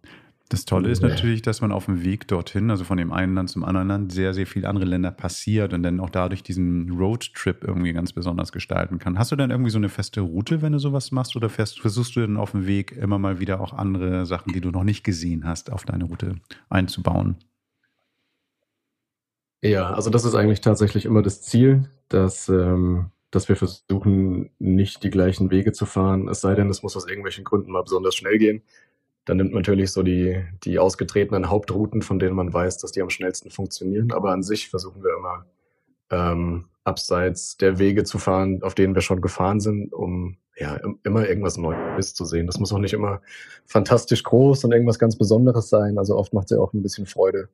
das Tolle ist natürlich, dass man auf dem Weg dorthin, also von dem einen Land zum anderen Land, sehr, sehr viele andere Länder passiert und dann auch dadurch diesen Roadtrip irgendwie ganz besonders gestalten kann. Hast du dann irgendwie so eine feste Route, wenn du sowas machst, oder fährst, versuchst du dann auf dem Weg immer mal wieder auch andere Sachen, die du noch nicht gesehen hast, auf deine Route einzubauen? Ja, also das ist eigentlich tatsächlich immer das Ziel, dass, ähm, dass wir versuchen, nicht die gleichen Wege zu fahren, es sei denn, es muss aus irgendwelchen Gründen mal besonders schnell gehen. Dann nimmt man natürlich so die, die ausgetretenen Hauptrouten, von denen man weiß, dass die am schnellsten funktionieren. Aber an sich versuchen wir immer, ähm, abseits der Wege zu fahren, auf denen wir schon gefahren sind, um ja immer irgendwas Neues zu sehen. Das muss auch nicht immer fantastisch groß und irgendwas ganz Besonderes sein. Also oft macht es ja auch ein bisschen Freude,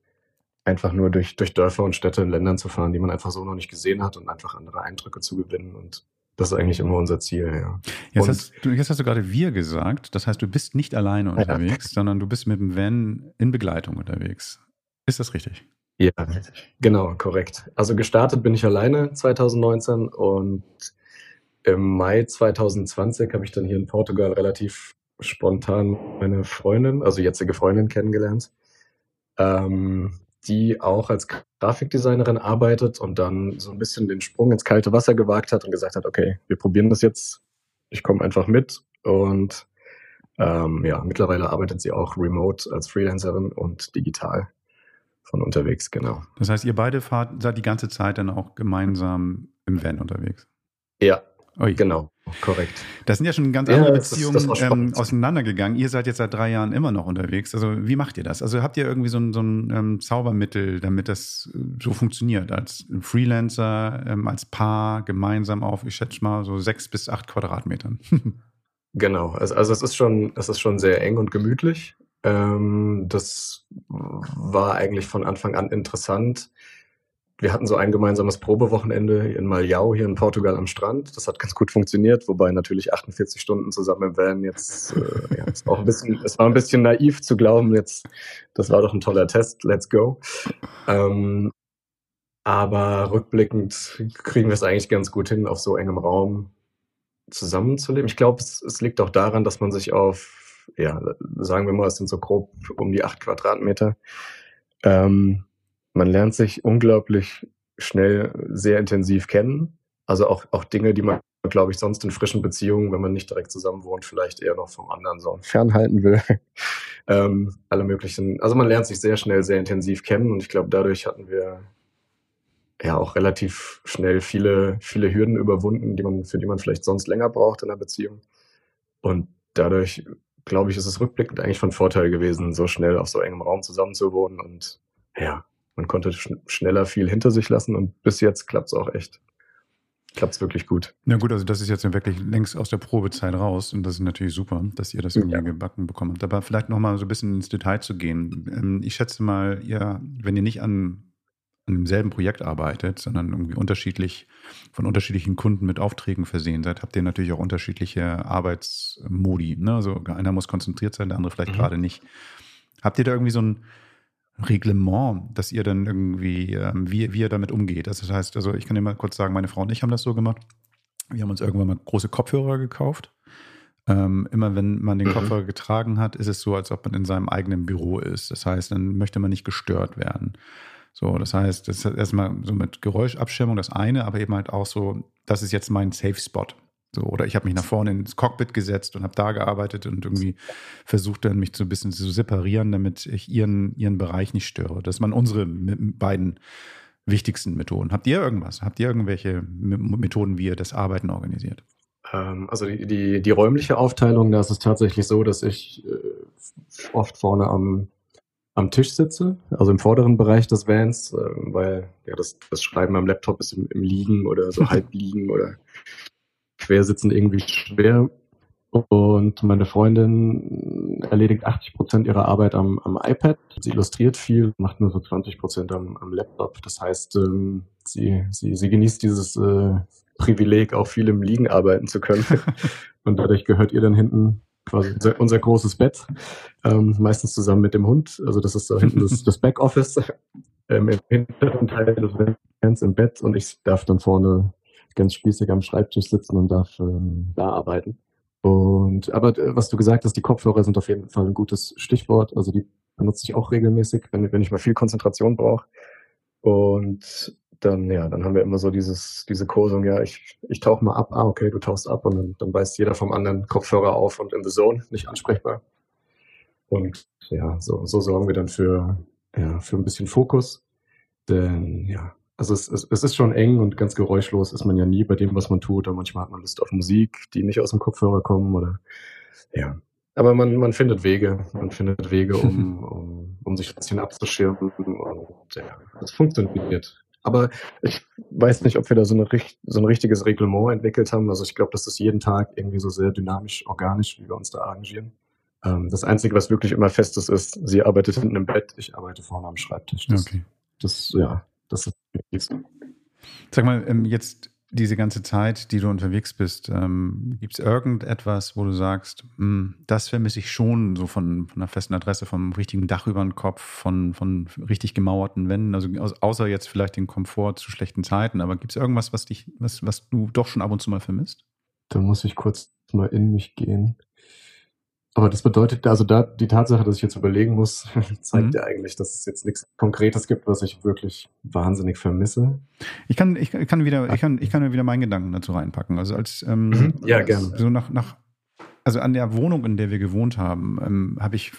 einfach nur durch, durch Dörfer und Städte in Ländern zu fahren, die man einfach so noch nicht gesehen hat und einfach andere Eindrücke zu gewinnen. Und das ist eigentlich immer unser Ziel, ja. Jetzt, hast du, jetzt hast du gerade wir gesagt. Das heißt, du bist nicht alleine unterwegs, sondern du bist mit dem Van in Begleitung unterwegs. Ist das richtig? Ja, genau, korrekt. Also gestartet bin ich alleine 2019 und im Mai 2020 habe ich dann hier in Portugal relativ spontan meine Freundin, also jetzige Freundin kennengelernt. Ähm, die auch als Grafikdesignerin arbeitet und dann so ein bisschen den Sprung ins kalte Wasser gewagt hat und gesagt hat, okay, wir probieren das jetzt, ich komme einfach mit und ähm, ja, mittlerweile arbeitet sie auch remote als Freelancerin und digital von unterwegs, genau. Das heißt, ihr beide fahrt, seid die ganze Zeit dann auch gemeinsam im Van unterwegs? Ja, Ui. Genau, korrekt. Das sind ja schon ganz andere ja, Beziehungen das, das ähm, auseinandergegangen. Ihr seid jetzt seit drei Jahren immer noch unterwegs. Also wie macht ihr das? Also habt ihr irgendwie so ein, so ein ähm, Zaubermittel, damit das äh, so funktioniert? Als Freelancer, ähm, als Paar, gemeinsam auf, ich schätze mal, so sechs bis acht Quadratmetern. genau, also, also es ist schon, es ist schon sehr eng und gemütlich. Ähm, das war eigentlich von Anfang an interessant wir hatten so ein gemeinsames Probewochenende in Maljau hier in Portugal am Strand. Das hat ganz gut funktioniert, wobei natürlich 48 Stunden zusammen im Van jetzt äh, ja, ist auch ein bisschen, es war ein bisschen naiv zu glauben, jetzt, das war doch ein toller Test, let's go. Ähm, aber rückblickend kriegen wir es eigentlich ganz gut hin, auf so engem Raum zusammenzuleben. Ich glaube, es, es liegt auch daran, dass man sich auf, ja, sagen wir mal, es sind so grob um die acht Quadratmeter, ähm, man lernt sich unglaublich schnell sehr intensiv kennen. Also auch, auch Dinge, die man, glaube ich, sonst in frischen Beziehungen, wenn man nicht direkt zusammen wohnt, vielleicht eher noch vom anderen so fernhalten will. ähm, alle möglichen, also man lernt sich sehr schnell sehr intensiv kennen und ich glaube, dadurch hatten wir ja auch relativ schnell viele, viele Hürden überwunden, die man, für die man vielleicht sonst länger braucht in einer Beziehung. Und dadurch, glaube ich, ist es rückblickend eigentlich von Vorteil gewesen, so schnell auf so engem Raum zusammenzuwohnen und ja, man konnte schn schneller viel hinter sich lassen und bis jetzt klappt es auch echt. Klappt es wirklich gut. Na gut, also das ist jetzt wirklich längst aus der Probezeit raus und das ist natürlich super, dass ihr das irgendwie ja. gebacken bekommen habt. Aber vielleicht nochmal so ein bisschen ins Detail zu gehen. Ähm, ich schätze mal, ihr, wenn ihr nicht an, an demselben Projekt arbeitet, sondern irgendwie unterschiedlich von unterschiedlichen Kunden mit Aufträgen versehen seid, habt ihr natürlich auch unterschiedliche Arbeitsmodi. Ne? Also einer muss konzentriert sein, der andere vielleicht mhm. gerade nicht. Habt ihr da irgendwie so ein Reglement, dass ihr dann irgendwie, ähm, wie, wie ihr damit umgeht. Das heißt, also ich kann dir mal kurz sagen, meine Frau und ich haben das so gemacht. Wir haben uns irgendwann mal große Kopfhörer gekauft. Ähm, immer wenn man den mhm. Kopfhörer getragen hat, ist es so, als ob man in seinem eigenen Büro ist. Das heißt, dann möchte man nicht gestört werden. So, das heißt, das ist erstmal so mit Geräuschabschirmung das eine, aber eben halt auch so, das ist jetzt mein Safe Spot. So, oder ich habe mich nach vorne ins Cockpit gesetzt und habe da gearbeitet und irgendwie versucht dann mich so ein bisschen zu separieren, damit ich ihren, ihren Bereich nicht störe. Das waren unsere beiden wichtigsten Methoden. Habt ihr irgendwas? Habt ihr irgendwelche Methoden, wie ihr das Arbeiten organisiert? Ähm, also die, die, die räumliche Aufteilung, da ist es tatsächlich so, dass ich äh, oft vorne am, am Tisch sitze, also im vorderen Bereich des Vans, äh, weil ja das, das Schreiben am Laptop ist im, im Liegen oder so halb liegen oder Quersitzen irgendwie schwer. Und meine Freundin erledigt 80 Prozent ihrer Arbeit am, am iPad. Sie illustriert viel, macht nur so 20 Prozent am, am Laptop. Das heißt, ähm, sie, sie, sie genießt dieses äh, Privileg, auch viel im Liegen arbeiten zu können. Und dadurch gehört ihr dann hinten quasi unser, unser großes Bett, ähm, meistens zusammen mit dem Hund. Also das ist da hinten das, das Backoffice ähm, im hinteren Teil des Vans im Bett und ich darf dann vorne ganz spießig am Schreibtisch sitzen und darf ähm, da arbeiten. Und aber äh, was du gesagt hast, die Kopfhörer sind auf jeden Fall ein gutes Stichwort. Also die benutze ich auch regelmäßig, wenn, wenn ich mal viel Konzentration brauche. Und dann, ja, dann haben wir immer so dieses, diese Kursung, ja, ich, ich tauche mal ab, ah, okay, du tauchst ab und dann, dann weist jeder vom anderen Kopfhörer auf und in the zone, nicht ansprechbar. Und ja, so, so sorgen wir dann für, ja, für ein bisschen Fokus. Denn ja, also es, es, es ist schon eng und ganz geräuschlos ist man ja nie bei dem, was man tut. Und manchmal hat man Lust auf Musik, die nicht aus dem Kopfhörer kommen oder ja. Aber man, man findet Wege, man findet Wege, um, um, um sich ein bisschen abzuschirmen und ja, es funktioniert. Aber ich weiß nicht, ob wir da so, eine, so ein richtiges Reglement entwickelt haben. Also ich glaube, das ist jeden Tag irgendwie so sehr dynamisch, organisch, wie wir uns da arrangieren. Ähm, das Einzige, was wirklich immer festes ist, sie arbeitet hinten im Bett, ich arbeite vorne am Schreibtisch. Das, okay. das ja, das ist wichtigste. Sag mal, ähm, jetzt diese ganze Zeit, die du unterwegs bist, ähm, gibt es irgendetwas, wo du sagst, mh, hm, das vermisse ich schon so von, von einer festen Adresse, vom richtigen Dach über den Kopf, von, von richtig gemauerten Wänden, also außer jetzt vielleicht den Komfort zu schlechten Zeiten, aber gibt es irgendwas, was dich, was, was du doch schon ab und zu mal vermisst? Da muss ich kurz mal in mich gehen. Aber das bedeutet, also da die Tatsache, dass ich jetzt überlegen muss, zeigt mhm. ja eigentlich, dass es jetzt nichts Konkretes gibt, was ich wirklich wahnsinnig vermisse. Ich kann, ich kann wieder, ich kann, ich kann wieder meinen Gedanken dazu reinpacken. Also als ähm, mhm. ja gerne. So nach, nach, also an der Wohnung, in der wir gewohnt haben, ähm, habe ich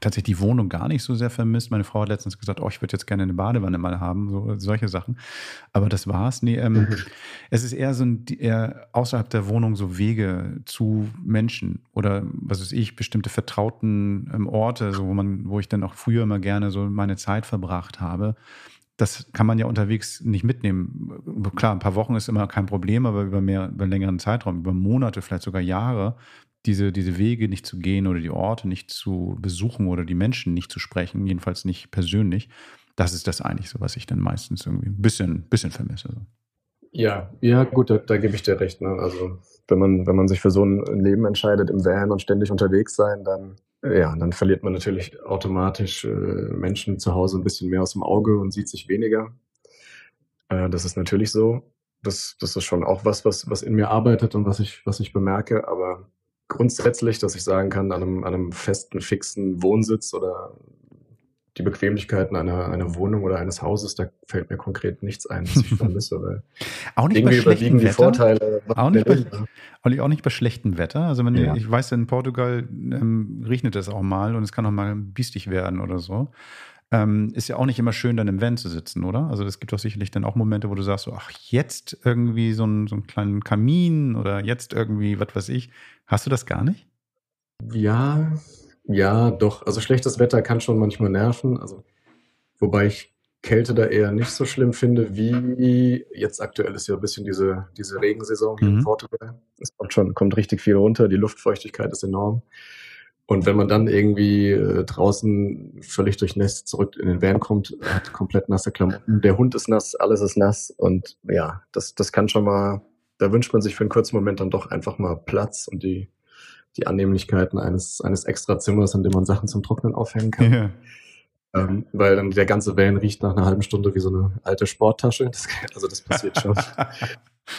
tatsächlich die Wohnung gar nicht so sehr vermisst. Meine Frau hat letztens gesagt, oh, ich würde jetzt gerne eine Badewanne mal haben, so solche Sachen. Aber das war's. Nee, ähm, mhm. es ist eher so ein, eher außerhalb der Wohnung so Wege zu Menschen oder was weiß ich, bestimmte vertrauten ähm, Orte, so wo man, wo ich dann auch früher immer gerne so meine Zeit verbracht habe. Das kann man ja unterwegs nicht mitnehmen. Klar, ein paar Wochen ist immer kein Problem, aber über mehr, über längeren Zeitraum, über Monate, vielleicht sogar Jahre, diese, diese Wege nicht zu gehen oder die Orte nicht zu besuchen oder die Menschen nicht zu sprechen, jedenfalls nicht persönlich, das ist das eigentlich so, was ich dann meistens irgendwie ein bisschen, bisschen vermisse. Ja, ja, gut, da, da gebe ich dir recht. Ne? Also wenn man, wenn man sich für so ein Leben entscheidet, im Van und ständig unterwegs sein, dann, ja, dann verliert man natürlich automatisch äh, Menschen zu Hause ein bisschen mehr aus dem Auge und sieht sich weniger. Äh, das ist natürlich so. Das, das ist schon auch was, was, was in mir arbeitet und was ich, was ich bemerke. Aber grundsätzlich, dass ich sagen kann, an einem, an einem festen, fixen Wohnsitz oder die Bequemlichkeiten einer, einer Wohnung oder eines Hauses, da fällt mir konkret nichts ein, was ich vermisse. Weil auch nicht irgendwie bei überwiegen die Vorteile. Auch nicht, bei, auch nicht bei schlechtem Wetter. Also wenn ja. ich weiß, in Portugal ähm, regnet es auch mal und es kann auch mal biestig werden oder so. Ähm, ist ja auch nicht immer schön, dann im Van zu sitzen, oder? Also es gibt doch sicherlich dann auch Momente, wo du sagst, so, ach, jetzt irgendwie so, ein, so einen kleinen Kamin oder jetzt irgendwie, was weiß ich. Hast du das gar nicht? Ja, ja, doch. Also schlechtes Wetter kann schon manchmal nerven. Also, wobei ich Kälte da eher nicht so schlimm finde, wie jetzt aktuell ist ja ein bisschen diese, diese Regensaison hier mhm. in Portugal. Es kommt schon, kommt richtig viel runter, die Luftfeuchtigkeit ist enorm. Und wenn man dann irgendwie äh, draußen völlig durchnässt zurück in den Van kommt, hat komplett nasse Klamotten, der Hund ist nass, alles ist nass und ja, das, das kann schon mal, da wünscht man sich für einen kurzen Moment dann doch einfach mal Platz und die, die Annehmlichkeiten eines, eines extra Zimmers, in dem man Sachen zum Trocknen aufhängen kann. Ja. Ähm, weil dann der ganze Van riecht nach einer halben Stunde wie so eine alte Sporttasche. Das, also das passiert schon.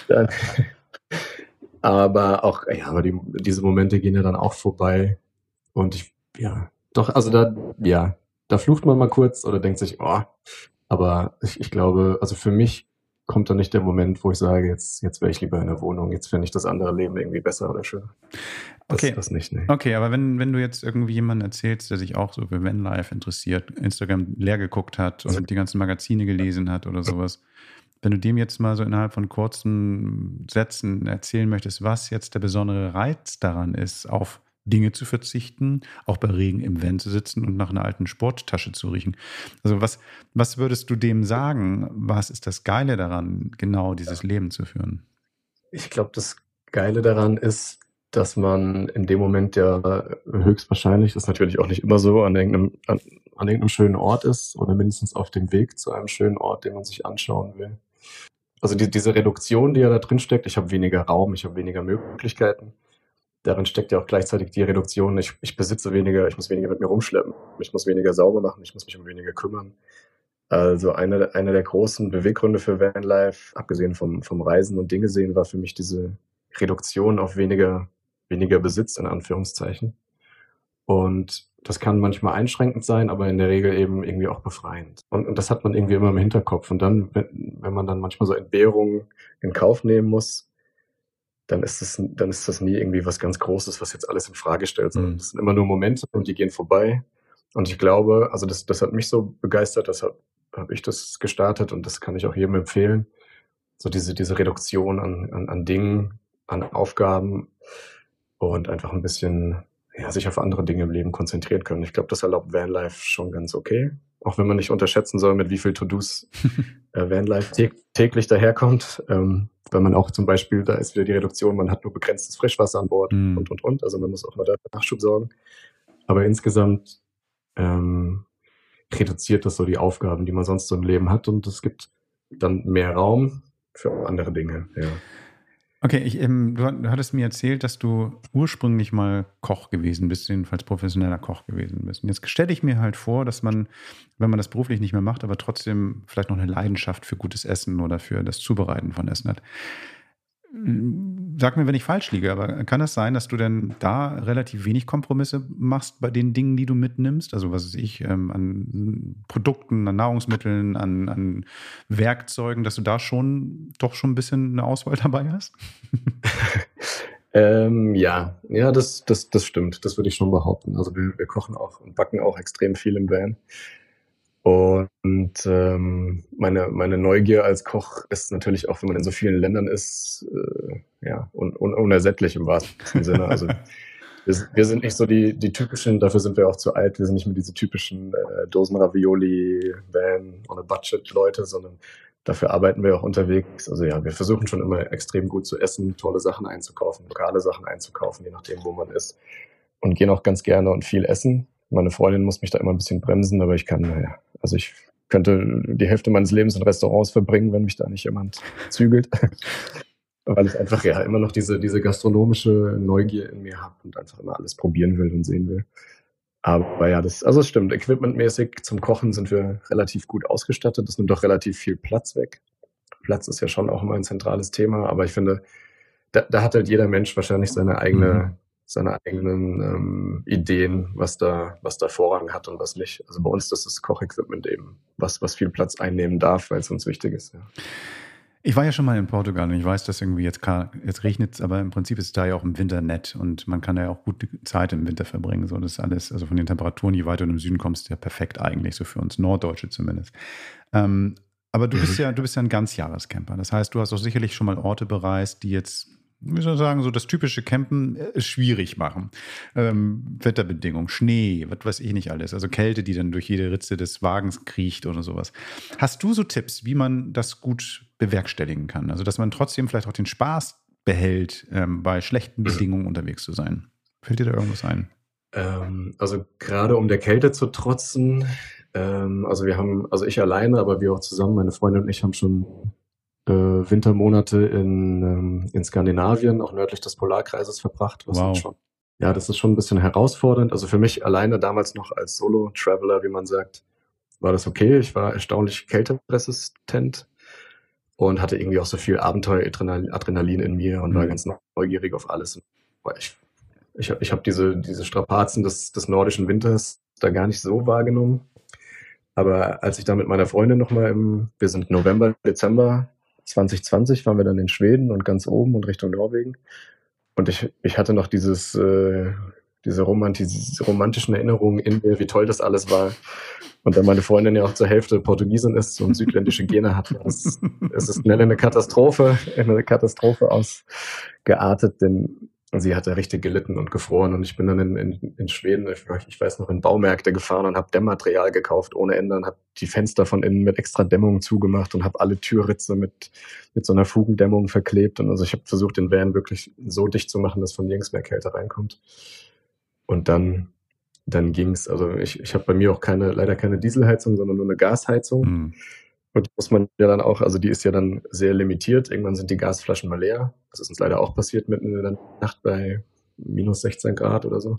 aber auch, ja, aber die, diese Momente gehen ja dann auch vorbei und ich, ja, doch, also da, ja, da flucht man mal kurz oder denkt sich, oh, aber ich, ich glaube, also für mich kommt da nicht der Moment, wo ich sage, jetzt, jetzt wäre ich lieber in der Wohnung, jetzt fände ich das andere Leben irgendwie besser oder schöner. Das, okay. Das nicht, nee. Okay, aber wenn, wenn du jetzt irgendwie jemanden erzählst, der sich auch so für Vanlife interessiert, Instagram leer geguckt hat und die ganzen Magazine gelesen hat oder sowas, wenn du dem jetzt mal so innerhalb von kurzen Sätzen erzählen möchtest, was jetzt der besondere Reiz daran ist, auf Dinge zu verzichten, auch bei Regen im Van zu sitzen und nach einer alten Sporttasche zu riechen. Also was, was würdest du dem sagen? Was ist das Geile daran, genau dieses Leben zu führen? Ich glaube, das Geile daran ist, dass man in dem Moment ja höchstwahrscheinlich, das ist natürlich auch nicht immer so, an irgendeinem, an, an irgendeinem schönen Ort ist oder mindestens auf dem Weg zu einem schönen Ort, den man sich anschauen will. Also die, diese Reduktion, die ja da drin steckt, ich habe weniger Raum, ich habe weniger Möglichkeiten darin steckt ja auch gleichzeitig die Reduktion, ich, ich besitze weniger, ich muss weniger mit mir rumschleppen, ich muss weniger sauber machen, ich muss mich um weniger kümmern. Also einer eine der großen Beweggründe für Vanlife, abgesehen vom, vom Reisen und Dinge sehen, war für mich diese Reduktion auf weniger, weniger Besitz, in Anführungszeichen. Und das kann manchmal einschränkend sein, aber in der Regel eben irgendwie auch befreiend. Und, und das hat man irgendwie immer im Hinterkopf. Und dann, wenn, wenn man dann manchmal so Entbehrungen in Kauf nehmen muss, dann ist es, dann ist das nie irgendwie was ganz Großes, was jetzt alles in Frage stellt, sondern mhm. das sind immer nur Momente und die gehen vorbei. Und ich glaube, also das, das hat mich so begeistert, deshalb habe ich das gestartet und das kann ich auch jedem empfehlen. So diese, diese Reduktion an, an, an Dingen, an Aufgaben und einfach ein bisschen ja, sich auf andere Dinge im Leben konzentrieren können. Ich glaube, das erlaubt Vanlife schon ganz okay. Auch wenn man nicht unterschätzen soll, mit wie viel To-Dos äh, Vanlife täglich daherkommt. Ähm, weil man auch zum Beispiel, da ist wieder die Reduktion, man hat nur begrenztes Frischwasser an Bord mm. und, und, und. Also man muss auch mal da Nachschub sorgen. Aber insgesamt ähm, reduziert das so die Aufgaben, die man sonst so im Leben hat und es gibt dann mehr Raum für andere Dinge. Ja. Okay, ich, ähm, du, du, hattest mir erzählt, dass du ursprünglich mal Koch gewesen bist, jedenfalls professioneller Koch gewesen bist. Und jetzt stelle ich mir halt vor, dass man, wenn man das beruflich nicht mehr macht, aber trotzdem vielleicht noch eine Leidenschaft für gutes Essen oder für das Zubereiten von Essen hat. Sag mir, wenn ich falsch liege, aber kann es sein, dass du denn da relativ wenig Kompromisse machst bei den Dingen, die du mitnimmst? Also was weiß ich, ähm, an Produkten, an Nahrungsmitteln, an, an Werkzeugen, dass du da schon doch schon ein bisschen eine Auswahl dabei hast? ähm, ja, ja, das, das, das stimmt. Das würde ich schon behaupten. Also wir, wir kochen auch und backen auch extrem viel im Van. Und ähm, meine, meine Neugier als Koch ist natürlich auch, wenn man in so vielen Ländern ist, äh, ja, un, un, unersättlich im wahrsten Sinne. Also wir, wir, sind nicht so die, die typischen, dafür sind wir auch zu alt, wir sind nicht mehr diese typischen äh, Dosen Ravioli, Van, on a Budget Leute, sondern dafür arbeiten wir auch unterwegs. Also ja, wir versuchen schon immer extrem gut zu essen, tolle Sachen einzukaufen, lokale Sachen einzukaufen, je nachdem, wo man ist. Und gehen auch ganz gerne und viel essen. Meine Freundin muss mich da immer ein bisschen bremsen, aber ich kann, naja, also ich könnte die Hälfte meines Lebens in Restaurants verbringen, wenn mich da nicht jemand zügelt. Weil ich einfach ja immer noch diese, diese gastronomische Neugier in mir habe und einfach immer alles probieren will und sehen will. Aber ja, das, also es stimmt. Equipmentmäßig zum Kochen sind wir relativ gut ausgestattet. Das nimmt doch relativ viel Platz weg. Platz ist ja schon auch immer ein zentrales Thema, aber ich finde, da, da hat halt jeder Mensch wahrscheinlich seine eigene mhm seine eigenen ähm, Ideen, was da, was da Vorrang hat und was nicht. Also bei uns das ist das Kochequipment eben, was, was viel Platz einnehmen darf, weil es uns wichtig ist. Ja. Ich war ja schon mal in Portugal und ich weiß, dass irgendwie jetzt, jetzt regnet es, aber im Prinzip ist es da ja auch im Winter nett und man kann ja auch gute Zeit im Winter verbringen. So, das ist alles, also von den Temperaturen, je weiter du im Süden kommst, ja perfekt eigentlich, so für uns Norddeutsche zumindest. Ähm, aber du bist mhm. ja, du bist ja ein Ganzjahrescamper. Das heißt, du hast auch sicherlich schon mal Orte bereist, die jetzt wie soll ich sagen, so das typische Campen äh, schwierig machen. Ähm, Wetterbedingungen, Schnee, was weiß ich nicht alles. Also Kälte, die dann durch jede Ritze des Wagens kriecht oder sowas. Hast du so Tipps, wie man das gut bewerkstelligen kann? Also, dass man trotzdem vielleicht auch den Spaß behält, ähm, bei schlechten Bedingungen unterwegs zu sein. Fällt dir da irgendwas ein? Ähm, also gerade um der Kälte zu trotzen, ähm, also wir haben, also ich alleine, aber wir auch zusammen, meine Freundin und ich haben schon äh, Wintermonate in, ähm, in Skandinavien, auch nördlich des Polarkreises verbracht. Wow. schon, ja, das ist schon ein bisschen herausfordernd. Also für mich alleine damals noch als Solo-Traveler, wie man sagt, war das okay. Ich war erstaunlich kälteresistent und hatte irgendwie auch so viel Abenteuer-Adrenalin in mir und mhm. war ganz neugierig auf alles. Ich, ich, ich habe diese, diese Strapazen des, des nordischen Winters da gar nicht so wahrgenommen. Aber als ich da mit meiner Freundin nochmal im, wir sind November, Dezember 2020, waren wir dann in Schweden und ganz oben und Richtung Norwegen. Und ich, ich hatte noch dieses, äh, diese romantis romantischen Erinnerungen in mir, wie toll das alles war. Und da meine Freundin ja auch zur Hälfte Portugiesin ist und südländische Gene hat, es, es ist schnell eine Katastrophe, eine Katastrophe ausgeartet, denn sie hatte richtig gelitten und gefroren. Und ich bin dann in, in, in Schweden, ich, weiß noch, in Baumärkte gefahren und habe Dämmmaterial gekauft ohne Ende und habe die Fenster von innen mit extra Dämmung zugemacht und habe alle Türritze mit, mit so einer Fugendämmung verklebt. Und also ich habe versucht, den Van wirklich so dicht zu machen, dass von nirgends mehr Kälte reinkommt. Und dann, dann ging's. Also ich, ich habe bei mir auch keine, leider keine Dieselheizung, sondern nur eine Gasheizung. Mhm. Und die muss man ja dann auch, also die ist ja dann sehr limitiert. Irgendwann sind die Gasflaschen mal leer. Das ist uns leider auch passiert mitten in der Nacht bei minus 16 Grad oder so.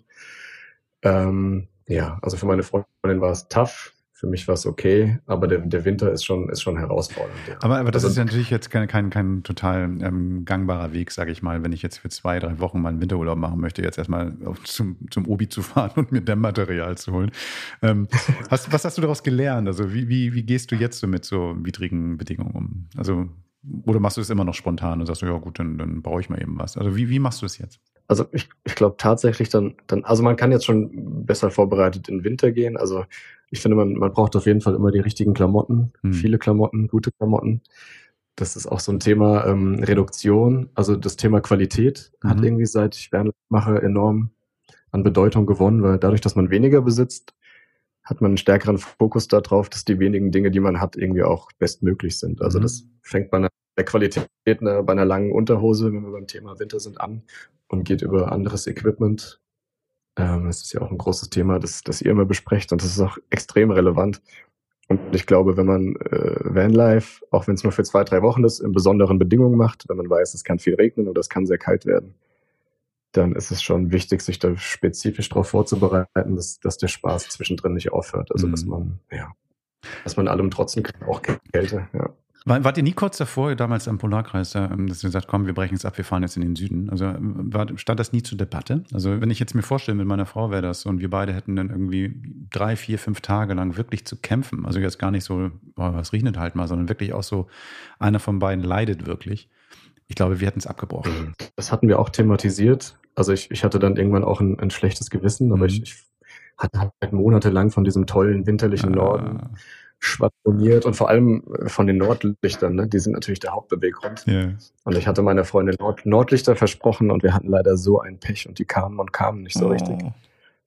Ähm, ja, also für meine Freundin war es tough für mich war es okay, aber der, der Winter ist schon, ist schon herausfordernd. Ja. Aber, aber das also, ist natürlich jetzt kein, kein, kein total ähm, gangbarer Weg, sage ich mal, wenn ich jetzt für zwei, drei Wochen mal einen Winterurlaub machen möchte, jetzt erstmal auf, zum, zum Obi zu fahren und mir Dämmmaterial zu holen. Ähm, was, was hast du daraus gelernt? Also wie, wie, wie gehst du jetzt so mit so widrigen Bedingungen um? Also oder machst du es immer noch spontan und sagst, ja gut, dann, dann brauche ich mal eben was. Also wie, wie machst du es jetzt? Also ich, ich glaube tatsächlich dann, dann, also man kann jetzt schon besser vorbereitet in den Winter gehen. Also ich finde, man, man braucht auf jeden Fall immer die richtigen Klamotten, hm. viele Klamotten, gute Klamotten. Das ist auch so ein Thema ähm, Reduktion. Also das Thema Qualität mhm. hat irgendwie seit ich Wärme mache enorm an Bedeutung gewonnen, weil dadurch, dass man weniger besitzt, hat man einen stärkeren Fokus darauf, dass die wenigen Dinge, die man hat, irgendwie auch bestmöglich sind. Also mhm. das fängt bei einer, der Qualität bei einer langen Unterhose, wenn wir beim Thema Winter sind, an und geht über anderes Equipment. Ähm, das ist ja auch ein großes Thema, das, das ihr immer besprecht und das ist auch extrem relevant. Und ich glaube, wenn man äh, Vanlife, auch wenn es nur für zwei, drei Wochen ist, in besonderen Bedingungen macht, wenn man weiß, es kann viel regnen oder es kann sehr kalt werden, dann ist es schon wichtig, sich da spezifisch darauf vorzubereiten, dass, dass der Spaß zwischendrin nicht aufhört. Also, mhm. dass man, ja, dass man allem trotzen kann, auch Kälte, ja. War, wart ihr nie kurz davor, damals am Polarkreis, ähm, dass ihr sagt, komm, wir brechen es ab, wir fahren jetzt in den Süden? Also war, stand das nie zur Debatte? Also wenn ich jetzt mir vorstelle, mit meiner Frau wäre das und wir beide hätten dann irgendwie drei, vier, fünf Tage lang wirklich zu kämpfen. Also jetzt gar nicht so, oh, was regnet halt mal, sondern wirklich auch so, einer von beiden leidet wirklich. Ich glaube, wir hätten es abgebrochen. Das hatten wir auch thematisiert. Also ich, ich hatte dann irgendwann auch ein, ein schlechtes Gewissen, aber mhm. ich, ich hatte halt monatelang von diesem tollen winterlichen ah. Schwadroniert und vor allem äh, von den Nordlichtern, ne? die sind natürlich der Hauptbeweggrund. Yeah. Und ich hatte meiner Freundin Nord Nordlichter versprochen und wir hatten leider so ein Pech und die kamen und kamen nicht so oh. richtig.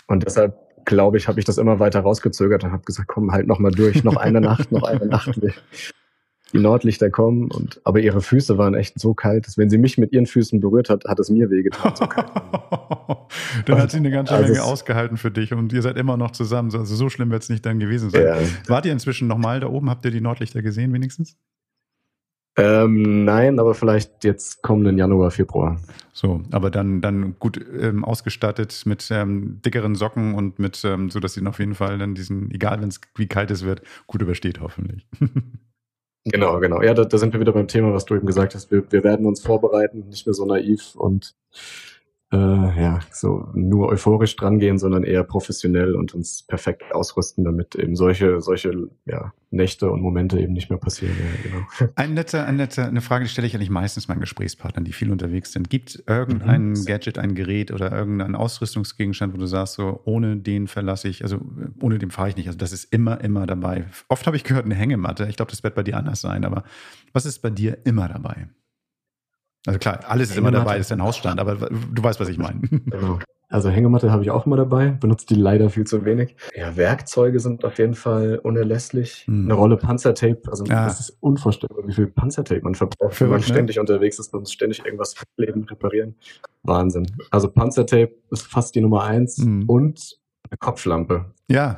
Und deshalb glaube ich, habe ich das immer weiter rausgezögert und habe gesagt, komm, halt noch mal durch, noch eine Nacht, noch eine Nacht die Nordlichter kommen. Und, aber ihre Füße waren echt so kalt, dass wenn sie mich mit ihren Füßen berührt hat, hat es mir wehgetan. So dann hat sie eine ganze also Menge ausgehalten für dich und ihr seid immer noch zusammen. Also so schlimm wird es nicht dann gewesen sein. Ja. Wart ihr inzwischen nochmal da oben? Habt ihr die Nordlichter gesehen wenigstens? Ähm, nein, aber vielleicht jetzt kommenden Januar, Februar. So, aber dann, dann gut ähm, ausgestattet mit ähm, dickeren Socken und mit, ähm, so dass sie auf jeden Fall dann diesen, egal wenn es wie kalt es wird, gut übersteht hoffentlich. Genau, genau. Ja, da, da sind wir wieder beim Thema, was du eben gesagt hast. Wir, wir werden uns vorbereiten, nicht mehr so naiv und äh, ja, so nur euphorisch drangehen, sondern eher professionell und uns perfekt ausrüsten, damit eben solche, solche ja, Nächte und Momente eben nicht mehr passieren. Ja, genau. Ein netter, ein netter, eine Frage, die stelle ich eigentlich meistens meinen Gesprächspartnern, die viel unterwegs sind. Gibt irgendein mhm. Gadget, ein Gerät oder irgendein Ausrüstungsgegenstand, wo du sagst, so ohne den verlasse ich, also ohne den fahre ich nicht. Also das ist immer, immer dabei. Oft habe ich gehört, eine Hängematte. Ich glaube, das wird bei dir anders sein, aber was ist bei dir immer dabei? Also klar, alles ist immer dabei, ist ein Hausstand, aber du weißt, was ich meine. Genau. Also Hängematte habe ich auch immer dabei, benutze die leider viel zu wenig. Ja, Werkzeuge sind auf jeden Fall unerlässlich. Hm. Eine Rolle Panzertape, also ja. das ist unvorstellbar, wie viel Panzertape man verbraucht, wenn man ne? ständig unterwegs ist und ständig irgendwas leben, reparieren. Wahnsinn. Also Panzertape ist fast die Nummer eins hm. und eine Kopflampe. Ja.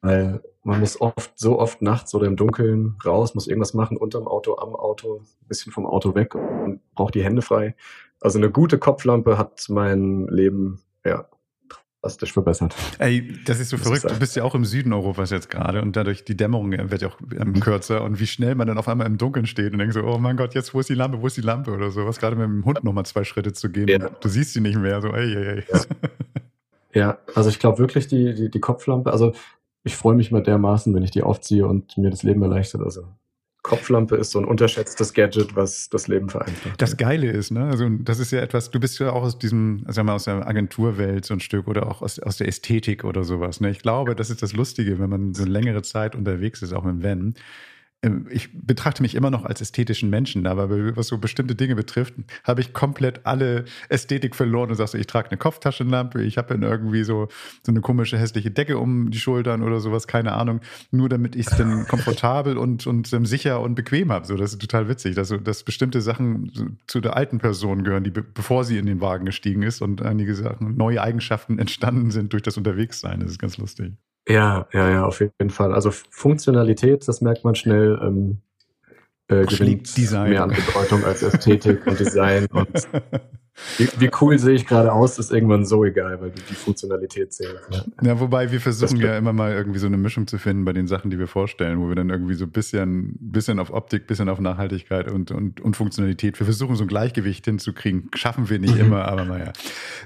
Weil man muss oft, so oft nachts oder im Dunkeln raus, muss irgendwas machen, unterm Auto, am Auto, ein bisschen vom Auto weg und braucht die Hände frei. Also eine gute Kopflampe hat mein Leben, ja, drastisch verbessert. Ey, das ist so das verrückt. Ist du bist ja auch im Süden Europas jetzt gerade und dadurch die Dämmerung wird ja auch ähm, kürzer und wie schnell man dann auf einmal im Dunkeln steht und denkt so, oh mein Gott, jetzt wo ist die Lampe, wo ist die Lampe oder sowas. Gerade mit dem Hund nochmal zwei Schritte zu gehen. Ja. Du siehst sie nicht mehr, so ey, ey, ey. Ja. Ja also ich glaube wirklich die, die, die Kopflampe, also ich freue mich mal dermaßen, wenn ich die aufziehe und mir das Leben erleichtert. Also Kopflampe ist so ein unterschätztes Gadget, was das Leben vereinfacht. Das Geile ist, ne? Also das ist ja etwas, du bist ja auch aus diesem, sagen wir aus der Agenturwelt so ein Stück oder auch aus, aus der Ästhetik oder sowas. Ne? Ich glaube, das ist das Lustige, wenn man so eine längere Zeit unterwegs ist, auch mit Van ich betrachte mich immer noch als ästhetischen Menschen, aber was so bestimmte Dinge betrifft, habe ich komplett alle Ästhetik verloren und sagst, ich trage eine Kopftaschenlampe, ich habe dann irgendwie so, so eine komische hässliche Decke um die Schultern oder sowas, keine Ahnung, nur damit ich es dann komfortabel und, und um, sicher und bequem habe. So, das ist total witzig, dass, dass bestimmte Sachen zu der alten Person gehören, die bevor sie in den Wagen gestiegen ist und einige Sachen, neue Eigenschaften entstanden sind durch das Unterwegssein. Das ist ganz lustig. Ja, ja, ja, auf jeden Fall. Also Funktionalität, das merkt man schnell, ähm, äh, gewinnt Design. mehr an Bedeutung als Ästhetik und Design. Und wie, wie cool sehe ich gerade aus, ist irgendwann so egal, weil du die Funktionalität zählst. Ja. ja, wobei wir versuchen ja immer mal irgendwie so eine Mischung zu finden bei den Sachen, die wir vorstellen, wo wir dann irgendwie so ein bisschen, bisschen auf Optik, bisschen auf Nachhaltigkeit und, und, und Funktionalität. Wir versuchen so ein Gleichgewicht hinzukriegen. Schaffen wir nicht mhm. immer, aber naja.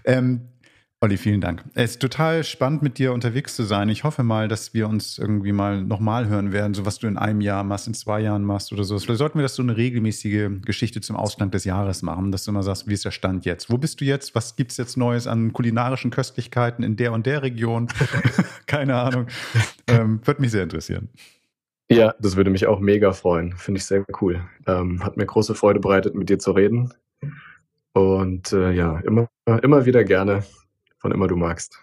Ähm, Olli, vielen Dank. Es ist total spannend, mit dir unterwegs zu sein. Ich hoffe mal, dass wir uns irgendwie mal nochmal hören werden, so was du in einem Jahr machst, in zwei Jahren machst oder so. Vielleicht sollten wir das so eine regelmäßige Geschichte zum Ausgang des Jahres machen, dass du immer sagst, wie ist der Stand jetzt? Wo bist du jetzt? Was gibt es jetzt Neues an kulinarischen Köstlichkeiten in der und der Region? Keine Ahnung. Ähm, würde mich sehr interessieren. Ja, das würde mich auch mega freuen. Finde ich sehr cool. Ähm, hat mir große Freude bereitet, mit dir zu reden. Und äh, ja, immer, immer wieder gerne wann immer du magst.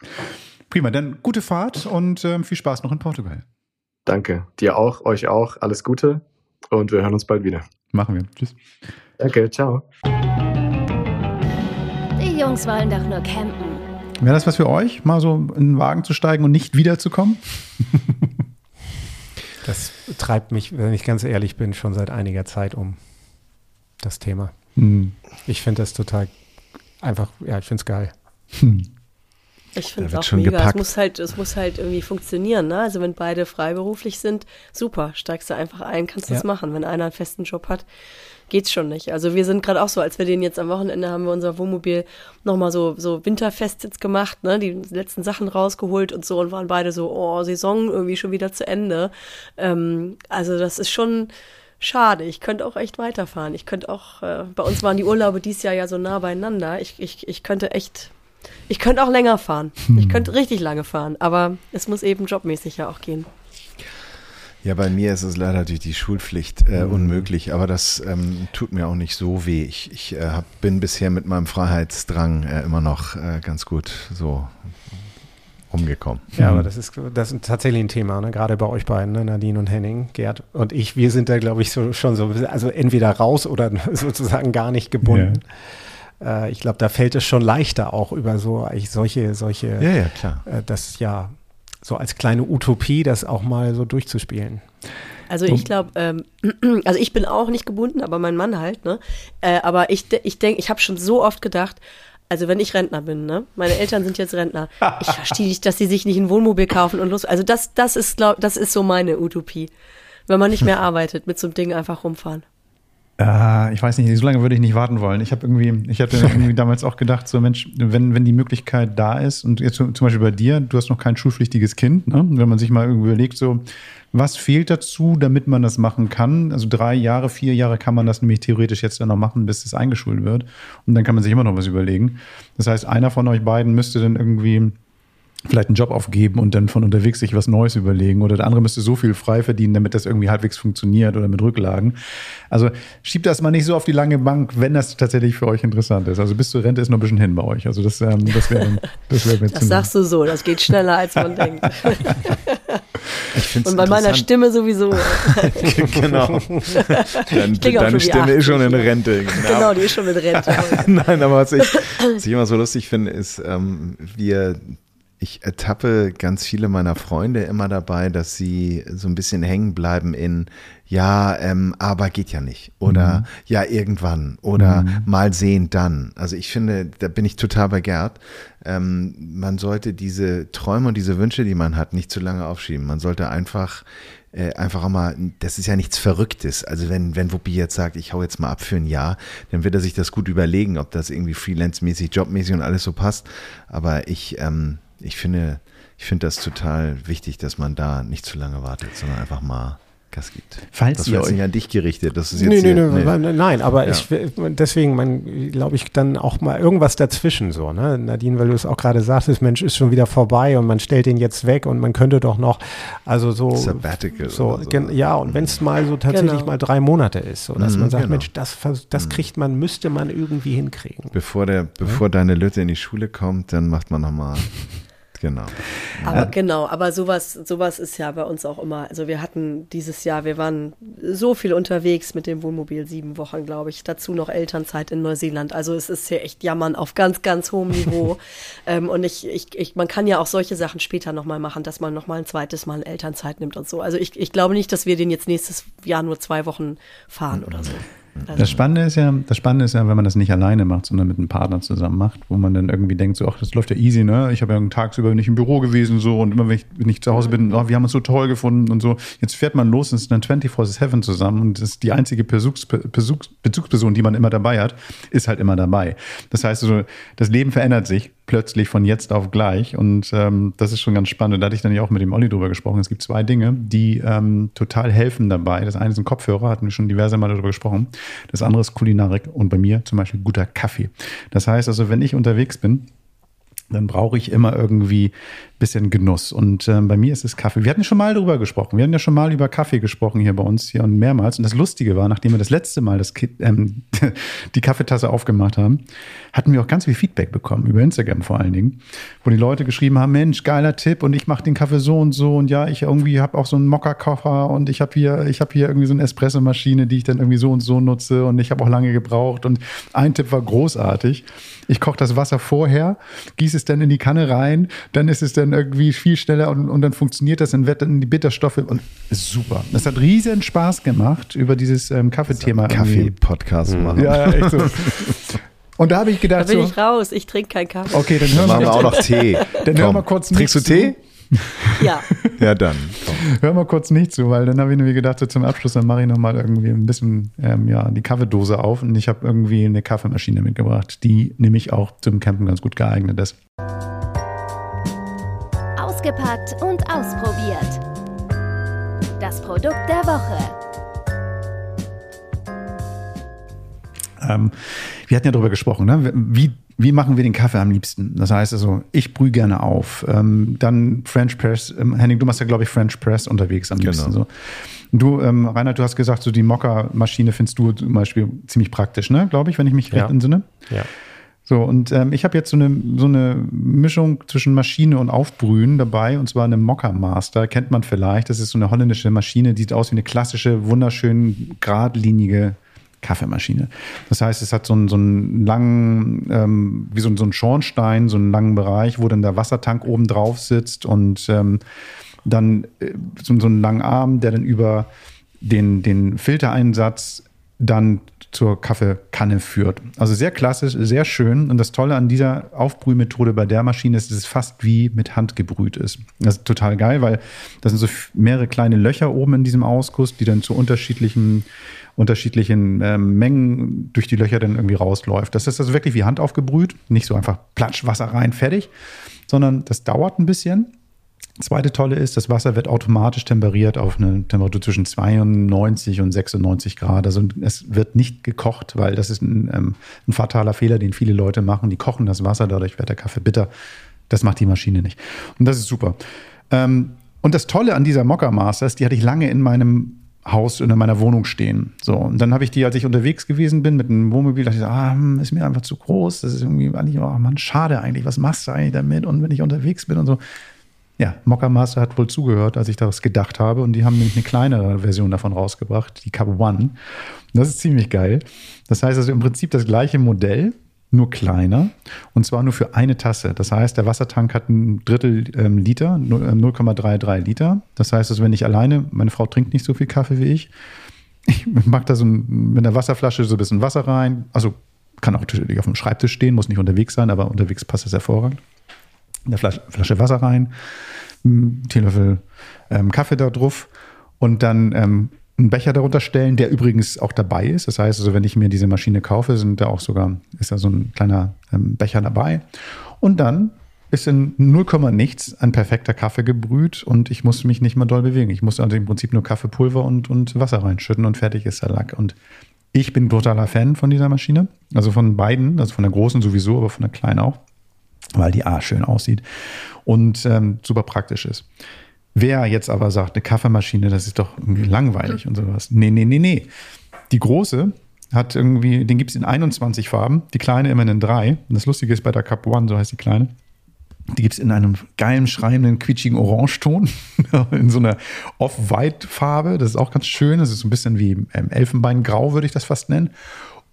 Prima, dann gute Fahrt und äh, viel Spaß noch in Portugal. Danke. Dir auch, euch auch. Alles Gute und wir hören uns bald wieder. Machen wir. Tschüss. Danke, ciao. Die Jungs wollen doch nur campen. Wäre das was für euch, mal so in den Wagen zu steigen und nicht wiederzukommen? das treibt mich, wenn ich ganz ehrlich bin, schon seit einiger Zeit um. Das Thema. Hm. Ich finde das total einfach, ja, ich finde es geil. Hm. Ich finde es auch mega. Gepackt. Es muss halt, es muss halt irgendwie funktionieren. Ne? Also wenn beide freiberuflich sind, super, steigst du einfach ein, kannst ja. das machen. Wenn einer einen festen Job hat, geht's schon nicht. Also wir sind gerade auch so, als wir den jetzt am Wochenende haben wir unser Wohnmobil nochmal so, so Winterfest jetzt gemacht, ne, die letzten Sachen rausgeholt und so und waren beide so, oh, Saison irgendwie schon wieder zu Ende. Ähm, also das ist schon, schade. Ich könnte auch echt weiterfahren. Ich könnte auch, äh, bei uns waren die Urlaube dieses Jahr ja so nah beieinander. Ich, ich, ich könnte echt ich könnte auch länger fahren. Hm. Ich könnte richtig lange fahren, aber es muss eben jobmäßig ja auch gehen. Ja, bei mir ist es leider durch die Schulpflicht äh, mhm. unmöglich, aber das ähm, tut mir auch nicht so weh. Ich, ich äh, hab, bin bisher mit meinem Freiheitsdrang äh, immer noch äh, ganz gut so umgekommen. Ja, aber das ist, das ist tatsächlich ein Thema, ne? gerade bei euch beiden, ne? Nadine und Henning, Gerd und ich, wir sind da, glaube ich, so, schon so, also entweder raus oder sozusagen gar nicht gebunden. Ja äh, ich glaube, da fällt es schon leichter auch über so eigentlich solche, solche, ja, ja, klar. Äh, das ja so als kleine Utopie, das auch mal so durchzuspielen. Also ich glaube, ähm, also ich bin auch nicht gebunden, aber mein Mann halt, ne? Äh, aber ich, ich denke, ich habe schon so oft gedacht, also wenn ich Rentner bin, ne? Meine Eltern sind jetzt Rentner. Ich verstehe nicht, dass sie sich nicht ein Wohnmobil kaufen und los. Also das, das ist, glaub, das ist so meine Utopie. Wenn man nicht mehr arbeitet, mit so einem Ding einfach rumfahren. Äh, ich weiß nicht, so lange würde ich nicht warten wollen. Ich habe irgendwie, ich hatte irgendwie damals auch gedacht, so Mensch, wenn, wenn die Möglichkeit da ist, und jetzt zum Beispiel bei dir, du hast noch kein schulpflichtiges Kind, ne? wenn man sich mal irgendwie überlegt, so, was fehlt dazu, damit man das machen kann? Also drei Jahre, vier Jahre kann man das nämlich theoretisch jetzt dann noch machen, bis es eingeschult wird. Und dann kann man sich immer noch was überlegen. Das heißt, einer von euch beiden müsste dann irgendwie vielleicht einen Job aufgeben und dann von unterwegs sich was Neues überlegen. Oder der andere müsste so viel frei verdienen, damit das irgendwie halbwegs funktioniert oder mit Rücklagen. Also schiebt das mal nicht so auf die lange Bank, wenn das tatsächlich für euch interessant ist. Also bis zur Rente ist noch ein bisschen hin bei euch. Also das, ähm, das wäre das wär mir Das sagst du so, das geht schneller, als man denkt. und bei meiner Stimme sowieso. genau. Dein, deine Stimme ist schon in Rente. Genau. genau, die ist schon in Rente. Nein, aber was ich, was ich immer so lustig finde, ist, ähm, wir ich ertappe ganz viele meiner Freunde immer dabei, dass sie so ein bisschen hängen bleiben in, ja, ähm, aber geht ja nicht. Oder mhm. ja, irgendwann. Oder mhm. mal sehen dann. Also ich finde, da bin ich total bei Gerd. Ähm, man sollte diese Träume und diese Wünsche, die man hat, nicht zu lange aufschieben. Man sollte einfach äh, einfach auch mal, das ist ja nichts Verrücktes. Also wenn, wenn Wuppi jetzt sagt, ich hau jetzt mal ab für ein Jahr, dann wird er sich das gut überlegen, ob das irgendwie freelance-mäßig, jobmäßig und alles so passt. Aber ich, ähm, ich finde, ich finde das total wichtig, dass man da nicht zu lange wartet, sondern einfach mal Gas gibt. Falls das ihr euch an dich gerichtet, das ist jetzt nee, hier, nee, nee, nein, aber ja. ich deswegen, man glaube ich dann auch mal irgendwas dazwischen so, ne? Nadine, weil du es auch gerade sagtest, Mensch ist schon wieder vorbei und man stellt den jetzt weg und man könnte doch noch, also so Sabbatical so, so ja und wenn es mal so tatsächlich genau. mal drei Monate ist, so dass mhm, man sagt, genau. Mensch, das das mhm. kriegt man, müsste man irgendwie hinkriegen. Bevor der, bevor ja? deine Lütte in die Schule kommt, dann macht man nochmal Genau. Aber äh, genau, aber sowas, sowas ist ja bei uns auch immer. Also wir hatten dieses Jahr, wir waren so viel unterwegs mit dem Wohnmobil, sieben Wochen, glaube ich. Dazu noch Elternzeit in Neuseeland. Also es ist hier echt Jammern auf ganz, ganz hohem Niveau. ähm, und ich, ich, ich, man kann ja auch solche Sachen später nochmal machen, dass man nochmal ein zweites Mal Elternzeit nimmt und so. Also ich, ich glaube nicht, dass wir den jetzt nächstes Jahr nur zwei Wochen fahren oder so. Also das Spannende ist ja, das Spannende ist ja, wenn man das nicht alleine macht, sondern mit einem Partner zusammen macht, wo man dann irgendwie denkt, so, ach, das läuft ja easy, ne? Ich habe ja tagsüber nicht im Büro gewesen, so, und immer wenn ich, wenn ich zu Hause bin, oh, wir haben uns so toll gefunden und so. Jetzt fährt man los und ist dann 24-7 zusammen und das ist die einzige Besuchs, Besuchs, Bezugsperson, die man immer dabei hat, ist halt immer dabei. Das heißt, also, das Leben verändert sich plötzlich von jetzt auf gleich. Und ähm, das ist schon ganz spannend. Da hatte ich dann ja auch mit dem Olli drüber gesprochen. Es gibt zwei Dinge, die ähm, total helfen dabei. Das eine sind Kopfhörer, hatten wir schon diverse Mal darüber gesprochen. Das andere ist Kulinarik und bei mir zum Beispiel guter Kaffee. Das heißt also, wenn ich unterwegs bin, dann brauche ich immer irgendwie bisschen Genuss. Und ähm, bei mir ist es Kaffee. Wir hatten schon mal darüber gesprochen. Wir hatten ja schon mal über Kaffee gesprochen hier bei uns hier und mehrmals. Und das Lustige war, nachdem wir das letzte Mal das, ähm, die Kaffeetasse aufgemacht haben, hatten wir auch ganz viel Feedback bekommen, über Instagram vor allen Dingen, wo die Leute geschrieben haben, Mensch, geiler Tipp und ich mache den Kaffee so und so und ja, ich irgendwie habe auch so einen Mokka-Koffer und ich habe hier, ich hier irgendwie so eine Espressomaschine, die ich dann irgendwie so und so nutze und ich habe auch lange gebraucht und ein Tipp war großartig. Ich koche das Wasser vorher, gieße es dann in die Kanne rein, dann ist es dann irgendwie viel schneller und, und dann funktioniert das, dann wird dann die Bitterstoffe und ist super. Das hat riesen Spaß gemacht, über dieses ähm, Kaffeethema. Kaffee-Podcast mhm. machen. Ja, echt so. Und da habe ich gedacht, da bin so, ich raus, ich trinke keinen Kaffee. Okay, dann hören dann wir, auch noch Tee. Dann hören wir kurz Trinkst du Tee? Ja. ja, dann. Komm. Hör mal kurz nicht zu, weil dann habe ich mir gedacht, so zum Abschluss, dann mache ich nochmal irgendwie ein bisschen ähm, ja, die Kaffeedose auf und ich habe irgendwie eine Kaffeemaschine mitgebracht, die nämlich auch zum Campen ganz gut geeignet ist. Ausgepackt und ausprobiert. Das Produkt der Woche. Ähm, wir hatten ja darüber gesprochen, ne? wie wie machen wir den Kaffee am liebsten? Das heißt also, ich brühe gerne auf. Ähm, dann French Press. Ähm, Henning, du machst ja, glaube ich, French Press unterwegs am liebsten. Genau. So. Du, ähm, Reinhard, du hast gesagt, so die Mokka-Maschine findest du zum Beispiel ziemlich praktisch, ne? Glaube ich, wenn ich mich recht ja. entsinne. Ja. So, und ähm, ich habe jetzt so eine, so eine Mischung zwischen Maschine und Aufbrühen dabei, und zwar eine Mokka Master, kennt man vielleicht. Das ist so eine holländische Maschine, die sieht aus wie eine klassische, wunderschön geradlinige Kaffeemaschine. Das heißt, es hat so einen, so einen langen, ähm, wie so, so einen Schornstein, so einen langen Bereich, wo dann der Wassertank oben drauf sitzt und ähm, dann äh, so, so einen langen Arm, der dann über den, den Filtereinsatz dann zur Kaffeekanne führt. Also sehr klassisch, sehr schön. Und das Tolle an dieser Aufbrühmethode bei der Maschine ist, dass es fast wie mit Hand gebrüht ist. Das ist total geil, weil das sind so mehrere kleine Löcher oben in diesem Ausguss, die dann zu unterschiedlichen unterschiedlichen ähm, Mengen durch die Löcher dann irgendwie rausläuft. Das ist also wirklich wie Hand aufgebrüht, nicht so einfach Platsch, Wasser rein, fertig, sondern das dauert ein bisschen. Zweite Tolle ist, das Wasser wird automatisch temperiert auf eine Temperatur zwischen 92 und 96 Grad. Also es wird nicht gekocht, weil das ist ein, ähm, ein fataler Fehler, den viele Leute machen. Die kochen das Wasser, dadurch wird der Kaffee bitter. Das macht die Maschine nicht. Und das ist super. Ähm, und das Tolle an dieser Mokka Masters, die hatte ich lange in meinem Haus in meiner Wohnung stehen. So, und dann habe ich die, als ich unterwegs gewesen bin mit einem Wohnmobil, dachte ich, ah, hm, ist mir einfach zu groß. Das ist irgendwie eigentlich, oh Mann, schade eigentlich. Was machst du eigentlich damit? Und wenn ich unterwegs bin und so. Ja, Mocker Master hat wohl zugehört, als ich das gedacht habe. Und die haben nämlich eine kleinere Version davon rausgebracht, die Cup One. Das ist ziemlich geil. Das heißt also im Prinzip das gleiche Modell, nur kleiner und zwar nur für eine Tasse. Das heißt, der Wassertank hat ein Drittel ähm, Liter, 0,33 ähm, Liter. Das heißt, also wenn ich alleine, meine Frau trinkt nicht so viel Kaffee wie ich, ich mag da so ein, mit einer Wasserflasche so ein bisschen Wasser rein. Also kann auch natürlich auf dem Schreibtisch stehen, muss nicht unterwegs sein, aber unterwegs passt das hervorragend. Eine Flasche, Flasche Wasser rein, Teelöffel ähm, Kaffee da drauf und dann ähm, einen Becher darunter stellen, der übrigens auch dabei ist. Das heißt also, wenn ich mir diese Maschine kaufe, sind da auch sogar, ist da so ein kleiner ähm, Becher dabei. Und dann ist in 0, nichts ein perfekter Kaffee gebrüht und ich muss mich nicht mal doll bewegen. Ich muss also im Prinzip nur Kaffeepulver und, und Wasser reinschütten und fertig ist der Lack. Und ich bin totaler Fan von dieser Maschine. Also von beiden, also von der großen sowieso, aber von der kleinen auch, weil die A schön aussieht und ähm, super praktisch ist. Wer jetzt aber sagt, eine Kaffeemaschine, das ist doch langweilig und sowas. Nee, nee, nee, nee. Die große hat irgendwie, den gibt es in 21 Farben, die kleine immer in drei. Und das Lustige ist bei der Cup One, so heißt die kleine, die gibt es in einem geilen, schreienden, quietschigen Orangeton, in so einer Off-White-Farbe. Das ist auch ganz schön. Das ist so ein bisschen wie ähm, Elfenbeingrau, würde ich das fast nennen.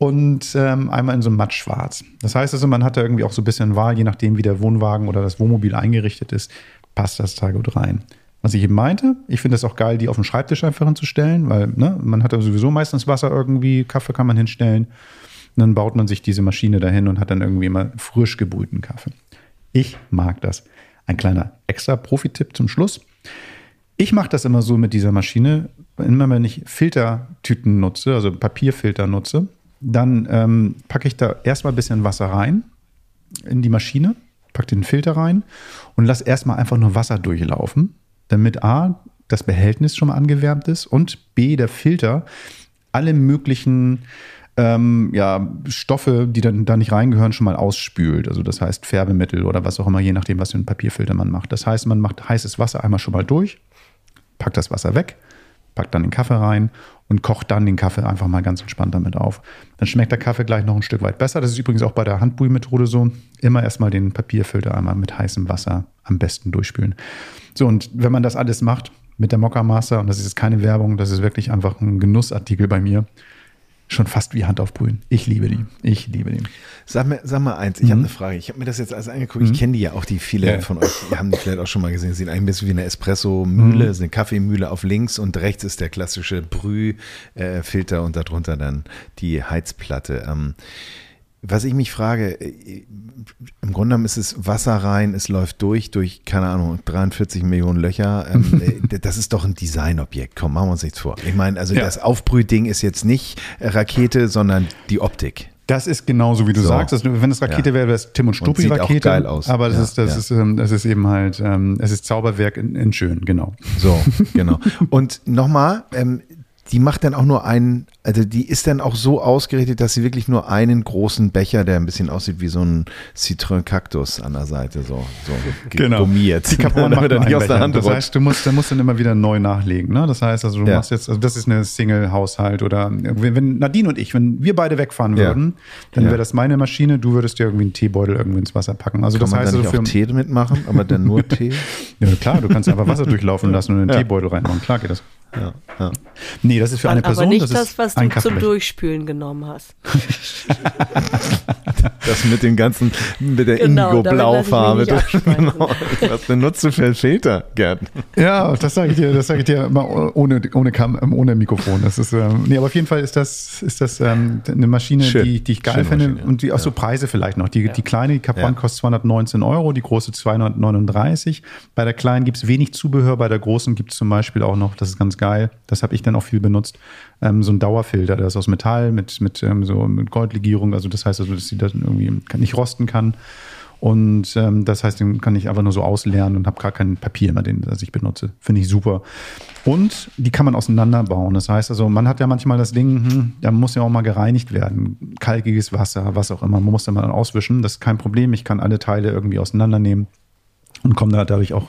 Und ähm, einmal in so einem mattschwarz. Das heißt also, man hat da irgendwie auch so ein bisschen Wahl, je nachdem, wie der Wohnwagen oder das Wohnmobil eingerichtet ist, passt das da gut rein. Was ich eben meinte, ich finde es auch geil, die auf den Schreibtisch einfach hinzustellen, weil ne, man hat da sowieso meistens Wasser irgendwie, Kaffee kann man hinstellen. Und dann baut man sich diese Maschine dahin und hat dann irgendwie immer frisch gebrühten Kaffee. Ich mag das. Ein kleiner extra Profi-Tipp zum Schluss. Ich mache das immer so mit dieser Maschine, immer wenn ich Filtertüten nutze, also Papierfilter nutze, dann ähm, packe ich da erstmal ein bisschen Wasser rein in die Maschine, packe den Filter rein und lasse erstmal einfach nur Wasser durchlaufen, damit A, das Behältnis schon mal angewärmt ist und B, der Filter alle möglichen ähm, ja, Stoffe, die dann da nicht reingehören, schon mal ausspült. Also das heißt Färbemittel oder was auch immer, je nachdem, was für einen Papierfilter man macht. Das heißt, man macht heißes Wasser einmal schon mal durch, packt das Wasser weg, packt dann den Kaffee rein und kocht dann den Kaffee einfach mal ganz entspannt damit auf. Dann schmeckt der Kaffee gleich noch ein Stück weit besser. Das ist übrigens auch bei der Handbrühmethode so. Immer erstmal den Papierfilter einmal mit heißem Wasser am besten durchspülen. So, und wenn man das alles macht mit der Mokka Master, und das ist jetzt keine Werbung, das ist wirklich einfach ein Genussartikel bei mir, schon fast wie Hand aufbrühen. Ich liebe die. Ich liebe die. Sag mir, sag mal eins, ich mhm. habe eine Frage. Ich habe mir das jetzt alles angeguckt. Mhm. Ich kenne die ja auch, die viele ja. von euch die haben die vielleicht auch schon mal gesehen. Sieht eigentlich ein bisschen wie eine Espresso-Mühle, mhm. eine Kaffeemühle auf links und rechts ist der klassische Brühfilter und darunter dann die Heizplatte. Ähm, was ich mich frage, äh, im Grunde genommen ist es Wasser rein, es läuft durch, durch, keine Ahnung, 43 Millionen Löcher. Ähm, äh, das ist doch ein Designobjekt. Komm, machen wir uns nichts vor. Ich meine, also ja. das Aufbrühding ist jetzt nicht Rakete, sondern die Optik. Das ist genauso, wie du so. sagst. Also, wenn es Rakete ja. wäre, wäre es Tim und Struppi Rakete. Sieht auch geil aus. Aber das, ja, ist, das, ja. ist, ähm, das ist eben halt, ähm, es ist Zauberwerk in, in schön, genau. So, genau. Und nochmal, ähm, die macht dann auch nur einen, also die ist dann auch so ausgerichtet, dass sie wirklich nur einen großen Becher, der ein bisschen aussieht wie so ein Citron-Kaktus an der Seite, so, so genau. gummiert. Die kann man dann nicht aus der Hand Das heißt, du musst, dann musst dann immer wieder neu nachlegen. Ne? Das heißt, also du ja. machst jetzt, also das ist eine Single-Haushalt oder wenn, Nadine und ich, wenn wir beide wegfahren würden, ja. dann wäre das meine Maschine, du würdest dir irgendwie einen Teebeutel irgendwie ins Wasser packen. Also kann das man heißt, dann also für Tee mitmachen, aber dann nur Tee? ja klar, du kannst einfach Wasser durchlaufen lassen und einen Teebeutel reinmachen. Klar geht das. Ja, ja. Nee, das ist für eine Person. Aber nicht das, das was du zum Durchspülen genommen hast. das mit dem ganzen, mit der genau, Indigo-Blaufarbe. Genau. Was benutzt du für Filter, Gerd? Ja, das sage ich dir, das sage ich dir immer ohne, ohne, Kam ohne Mikrofon. Das ist, ähm, nee, aber auf jeden Fall ist das, ist das ähm, eine Maschine, die, die ich geil Schöne finde Maschine. und die auch so Preise vielleicht noch. Die, die kleine, die Capone kostet 219 Euro, die große 239. Bei der kleinen gibt es wenig Zubehör, bei der großen gibt es zum Beispiel auch noch, das ist ganz geil, das habe ich dann auch viel benutzt, ähm, so ein Dauerfilter, der ist aus Metall mit, mit, ähm, so, mit Goldlegierung, also das heißt also, dass sie das irgendwie nicht rosten kann. Und ähm, das heißt, den kann ich einfach nur so ausleeren und habe gar kein Papier mehr, den das ich benutze. Finde ich super. Und die kann man auseinanderbauen. Das heißt also, man hat ja manchmal das Ding, hm, da muss ja auch mal gereinigt werden. Kalkiges Wasser, was auch immer. Man muss da mal auswischen. Das ist kein Problem. Ich kann alle Teile irgendwie auseinandernehmen und komme da dadurch auch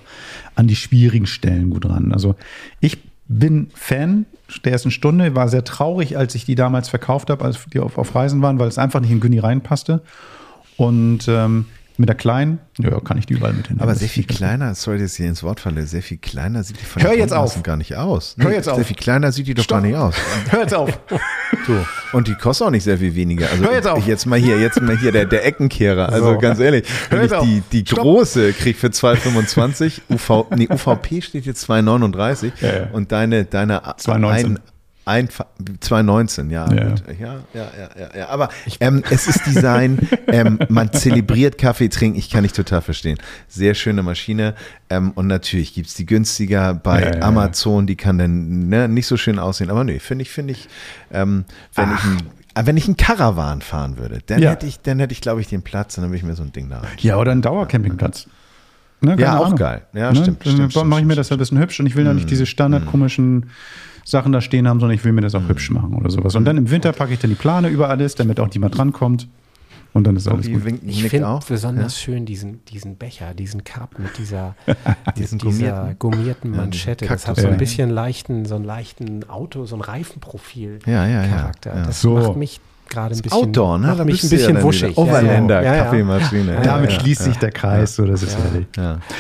an die schwierigen Stellen gut ran. Also ich bin Fan der ersten Stunde, war sehr traurig, als ich die damals verkauft habe, als die auf, auf Reisen waren, weil es einfach nicht in Günni reinpasste. Und ähm, mit der kleinen, ja, kann ich die überall mit hin. Aber sehr viel kleiner, sorry, dass ich hier ins Wort falle, sehr viel kleiner sieht die von Hör jetzt auf. gar nicht aus. Nee, Hör jetzt auf. Sehr viel kleiner sieht die doch Stopp. gar nicht aus. Hör jetzt auf. So. Und die kostet auch nicht sehr viel weniger. Also Hör jetzt auf. Jetzt mal hier, jetzt mal hier der, der Eckenkehrer. Also so. ganz ehrlich, Hör wenn ich die, die große kriege für 2,25, UV, nee, UVP steht jetzt 2,39 ja, ja. und deine, deine 2,19. Ein, 2019, ja, ja. Gut. ja, ja, ja, ja, Aber ähm, es ist Design, ähm, man zelebriert Kaffee trinken, ich kann nicht total verstehen. Sehr schöne Maschine. Ähm, und natürlich gibt es die günstiger bei ja, ja, Amazon, die kann dann ne, nicht so schön aussehen. Aber nee, finde ich, finde ich, ähm, wenn Ach. ich ein wenn ich einen Caravan fahren würde, dann hätte ich, dann hätte ich, glaube ich, den Platz, dann würde ich mir so ein Ding da rein. Ja, oder einen Dauercampingplatz. Ne, ja, auch Ahnung. geil. Ja, ne? stimmt. Dann stimmt, mache ich mir das ein bisschen hübsch und ich will ja nicht diese standardkomischen Sachen da stehen haben, sondern ich will mir das auch hübsch machen oder sowas. Und dann im Winter packe ich dann die Plane über alles, damit auch niemand drankommt. Und dann ist alles gut. Ich finde besonders ja? schön diesen, diesen Becher, diesen Cup mit dieser, diesen dieser gummierten Manschette. Ja, das hat so ein bisschen leichten, so einen leichten Auto, so ein Reifenprofil-Charakter. Ja, ja, ja, Das so. macht mich gerade ein bisschen, Outdoor, ne? macht mich ein bisschen wuschig. Overländer, ja, ja. Kaffeemaschine. Damit schließt sich der Kreis, so das ist herrlich.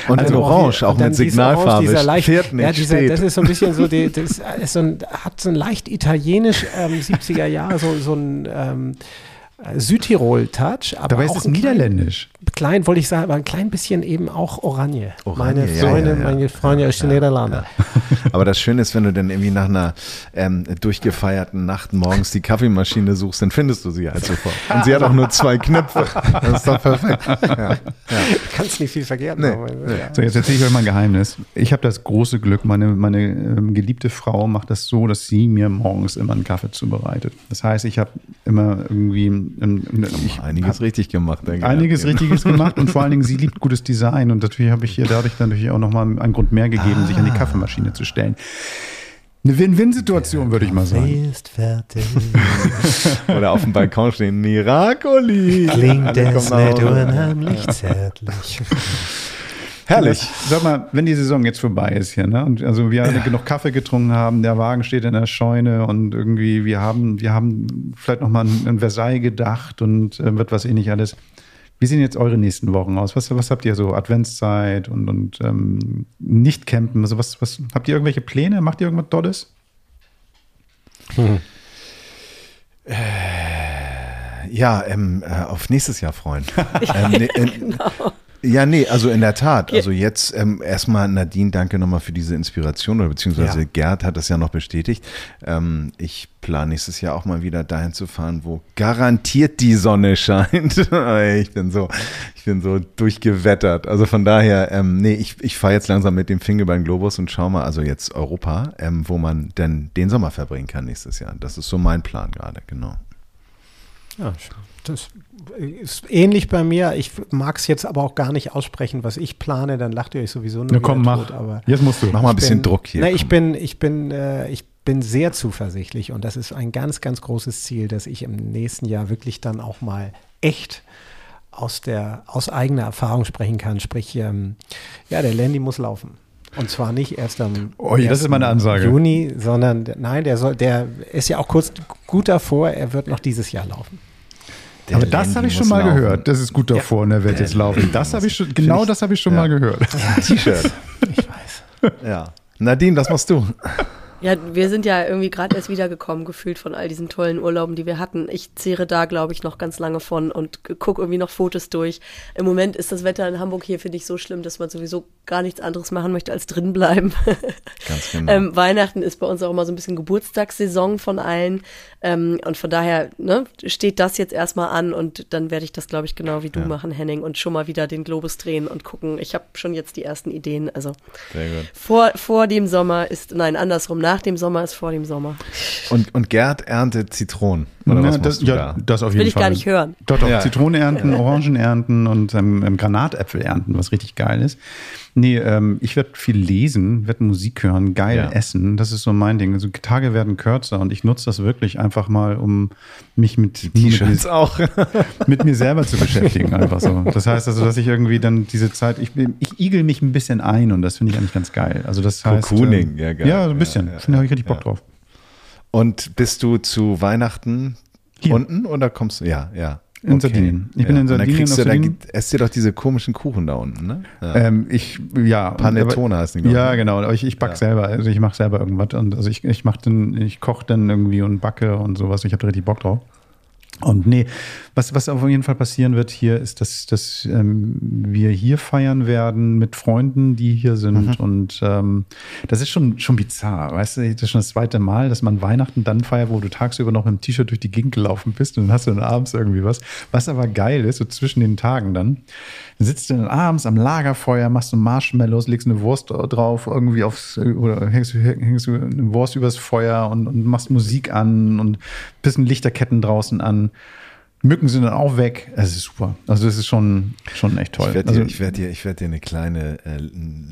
Und also in Orange, auch mit Signalfarbe, dieser leicht, fährt nicht, ja, dieser, Das ist so ein bisschen so, die, das ist so ein, hat so ein leicht italienisch ähm, 70er Jahre, so, so ein ähm, Südtirol-Touch. Aber ist es niederländisch. Klein, klein wollte ich sagen, aber ein klein bisschen eben auch Oranje. Oranje meine Freunde, ja, ja, ja. meine Freunde aus den Niederlanden. Aber das Schöne ist, wenn du dann irgendwie nach einer ähm, durchgefeierten Nacht morgens die Kaffeemaschine suchst, dann findest du sie halt sofort. Und sie hat auch nur zwei Knöpfe. Das ist doch perfekt. Ja. Kannst nicht viel vergehren. Nee. So, jetzt erzähle ich euch mal ein Geheimnis. Ich habe das große Glück, meine, meine ähm, geliebte Frau macht das so, dass sie mir morgens immer einen Kaffee zubereitet. Das heißt, ich habe immer irgendwie ich einiges richtig gemacht. Denke einiges ja. Richtiges gemacht und vor allen Dingen, sie liebt gutes Design und natürlich habe ich ihr dadurch dann natürlich auch nochmal einen Grund mehr gegeben, ah. sich an die Kaffeemaschine zu stellen. Eine Win-Win-Situation, würde ich mal sagen. ist fertig. Oder auf dem Balkon stehen, Miracoli. Klingt es nicht unheimlich zärtlich. Herrlich. Sag mal, wenn die Saison jetzt vorbei ist hier, ne? Und also wir ja. genug Kaffee getrunken haben, der Wagen steht in der Scheune und irgendwie wir haben, wir haben vielleicht noch mal an Versailles gedacht und äh, wird was ähnlich alles. Wie sehen jetzt eure nächsten Wochen aus? Was, was habt ihr so? Adventszeit und, und ähm, nicht campen? Also was, was habt ihr irgendwelche Pläne? Macht ihr irgendwas Tolles? Hm. Äh, ja, ähm, äh, auf nächstes Jahr freuen. ähm, ne, äh, genau. Ja, nee, also in der Tat. Also jetzt ähm, erstmal Nadine, danke nochmal für diese Inspiration oder beziehungsweise ja. Gerd hat das ja noch bestätigt. Ähm, ich plane nächstes Jahr auch mal wieder dahin zu fahren, wo garantiert die Sonne scheint. ich bin so, ich bin so durchgewettert. Also von daher, ähm, nee, ich, ich fahre jetzt langsam mit dem Finger beim Globus und schau mal, also jetzt Europa, ähm, wo man denn den Sommer verbringen kann nächstes Jahr. Das ist so mein Plan gerade, genau. Ja, das ist ähnlich bei mir. Ich mag es jetzt aber auch gar nicht aussprechen, was ich plane. Dann lacht ihr euch sowieso nur. Na komm, mach. aber jetzt musst du. Mach mal ein bisschen bin, Druck hier. Na, ich bin, ich bin, äh, ich bin sehr zuversichtlich und das ist ein ganz, ganz großes Ziel, dass ich im nächsten Jahr wirklich dann auch mal echt aus der, aus eigener Erfahrung sprechen kann. Sprich, ähm, ja, der Landy muss laufen. Und zwar nicht erst am oh, das ist meine Ansage. Juni, sondern nein, der soll, der ist ja auch kurz gut davor, er wird noch dieses Jahr laufen. Der Aber das habe ich schon mal laufen. gehört. Das ist gut davor ja. und er wird jetzt laufen. Das habe ich schon, genau das habe ich schon ja. mal gehört. Ja, T-Shirt. Ich weiß. Ja. Nadine, was machst du? Ja, wir sind ja irgendwie gerade erst wiedergekommen, gefühlt von all diesen tollen Urlauben, die wir hatten. Ich zehre da, glaube ich, noch ganz lange von und gucke irgendwie noch Fotos durch. Im Moment ist das Wetter in Hamburg hier, finde ich, so schlimm, dass man sowieso gar nichts anderes machen möchte, als drin bleiben. Ganz genau. ähm, Weihnachten ist bei uns auch immer so ein bisschen Geburtstagssaison von allen. Ähm, und von daher ne, steht das jetzt erstmal an und dann werde ich das, glaube ich, genau wie du ja. machen, Henning, und schon mal wieder den Globus drehen und gucken. Ich habe schon jetzt die ersten Ideen. Also Vor, vor dem Sommer ist, nein, andersrum nach dem Sommer ist vor dem Sommer. Und, und Gerd erntet Zitronen. Oder ja, was das, ja, da? das auf jeden Will ich Fall. gar nicht hören. Doch, doch. Ja. Zitronen ernten, Orangen ernten und ähm, Granatäpfel ernten, was richtig geil ist. Nee, ähm, ich werde viel lesen, werde Musik hören, geil ja. essen. Das ist so mein Ding. Also Tage werden kürzer und ich nutze das wirklich einfach mal, um mich mit T-Shirts auch mit mir selber zu beschäftigen. Einfach so. Das heißt also, dass ich irgendwie dann diese Zeit, ich, ich igel mich ein bisschen ein und das finde ich eigentlich ganz geil. Also das heißt. Cocooning, ähm, ja, geil. Ja, so ein bisschen. Ja, ja, da habe ich richtig Bock drauf. Und bist du zu Weihnachten Hier. unten oder kommst du? Ja, ja. In okay. Sardinien. Ich ja. bin in Sardinien. Und dann kriegst du, esst ihr doch diese komischen Kuchen da unten, ne? Ja. Ähm, ich, ja. Panettone heißt die, Ja, genau. Ich, ich back ja. selber. Also ich mache selber irgendwas. Und also ich, ich mache dann, ich koche dann irgendwie und backe und sowas. Ich habe richtig Bock drauf. Und nee, was, was auf jeden Fall passieren wird hier, ist, dass, dass ähm, wir hier feiern werden mit Freunden, die hier sind. Mhm. Und ähm, das ist schon, schon bizarr. Weißt du, das ist schon das zweite Mal, dass man Weihnachten dann feiert, wo du tagsüber noch mit dem T-Shirt durch die Gegend gelaufen bist und dann hast du dann abends irgendwie was. Was aber geil ist, so zwischen den Tagen dann, dann sitzt du dann abends am Lagerfeuer, machst du Marshmallows, legst eine Wurst drauf, irgendwie aufs, oder hängst, hängst du eine Wurst übers Feuer und, und machst Musik an und bisschen Lichterketten draußen an. Mücken sind dann auch weg. Es ist super. Also das ist schon, schon echt toll. Ich werde also, dir, werd dir, werd dir eine kleine äh,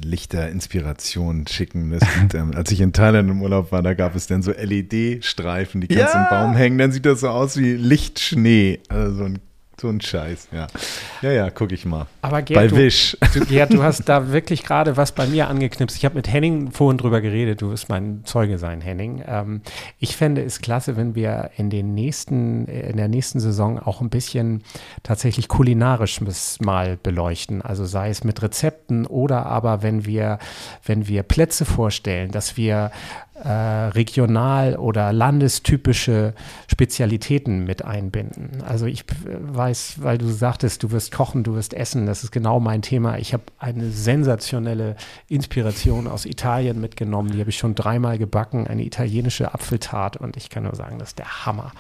Lichter-Inspiration schicken. Das, ähm, als ich in Thailand im Urlaub war, da gab es dann so LED-Streifen, die kannst ja. im Baum hängen. Dann sieht das so aus wie Lichtschnee. Also so ein so ein Scheiß, ja. Ja, ja, guck ich mal. Aber Gerd, bei Wish. Du, Gerd, du hast da wirklich gerade was bei mir angeknipst. Ich habe mit Henning vorhin drüber geredet. Du wirst mein Zeuge sein, Henning. Ähm, ich fände es klasse, wenn wir in den nächsten, in der nächsten Saison auch ein bisschen tatsächlich kulinarisch mal beleuchten. Also sei es mit Rezepten oder aber wenn wir, wenn wir Plätze vorstellen, dass wir äh, regional oder landestypische Spezialitäten mit einbinden. Also ich weiß, weil du sagtest, du wirst kochen, du wirst essen, das ist genau mein Thema. Ich habe eine sensationelle Inspiration aus Italien mitgenommen, die habe ich schon dreimal gebacken, eine italienische Apfeltart und ich kann nur sagen, das ist der Hammer.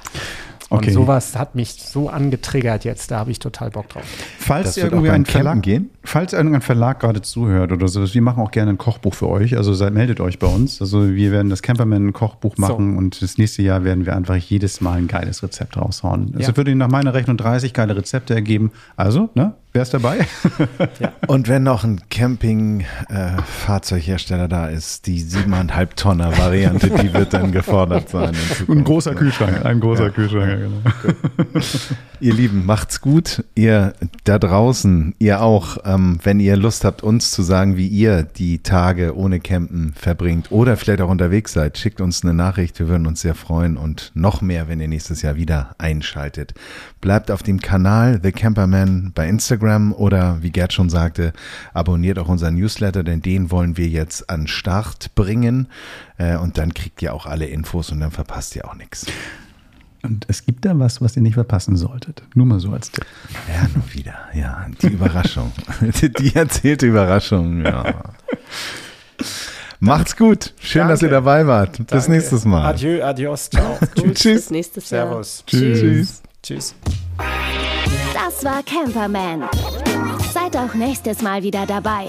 Und okay. sowas hat mich so angetriggert jetzt, da habe ich total Bock drauf. Falls irgendwie ein Verlag gehen? Falls irgendein Verlag gerade zuhört oder so, wir machen auch gerne ein Kochbuch für euch, also seid, meldet euch bei uns. Also wir werden das Camperman Kochbuch machen so. und das nächste Jahr werden wir einfach jedes Mal ein geiles Rezept raushauen. Also ja. würde nach meiner Rechnung 30 geile Rezepte ergeben. Also, ne? Wer ist dabei? ja. Und wenn noch ein Camping-Fahrzeughersteller äh, da ist, die siebeneinhalb Tonner Variante, die wird dann gefordert sein. Ein großer Kühlschrank, ein großer ja. Kühlschrank, genau. Ihr Lieben, macht's gut. Ihr da draußen, ihr auch, ähm, wenn ihr Lust habt, uns zu sagen, wie ihr die Tage ohne Campen verbringt oder vielleicht auch unterwegs seid, schickt uns eine Nachricht. Wir würden uns sehr freuen und noch mehr, wenn ihr nächstes Jahr wieder einschaltet. Bleibt auf dem Kanal The Camperman bei Instagram oder wie Gerd schon sagte, abonniert auch unseren Newsletter, denn den wollen wir jetzt an Start bringen. Äh, und dann kriegt ihr auch alle Infos und dann verpasst ihr auch nichts. Und es gibt da was, was ihr nicht verpassen solltet. Nur mal so als Tipp. Ja, nur wieder. Ja, die Überraschung. die erzählte Überraschung. Ja. Macht's gut. Schön, Danke. dass ihr dabei wart. Danke. Bis nächstes Mal. Adieu, adios, ciao. Tschüss. Bis nächstes Jahr. Servus. Tschüss. Tschüss. Tschüss. Das war Camperman. Seid auch nächstes Mal wieder dabei.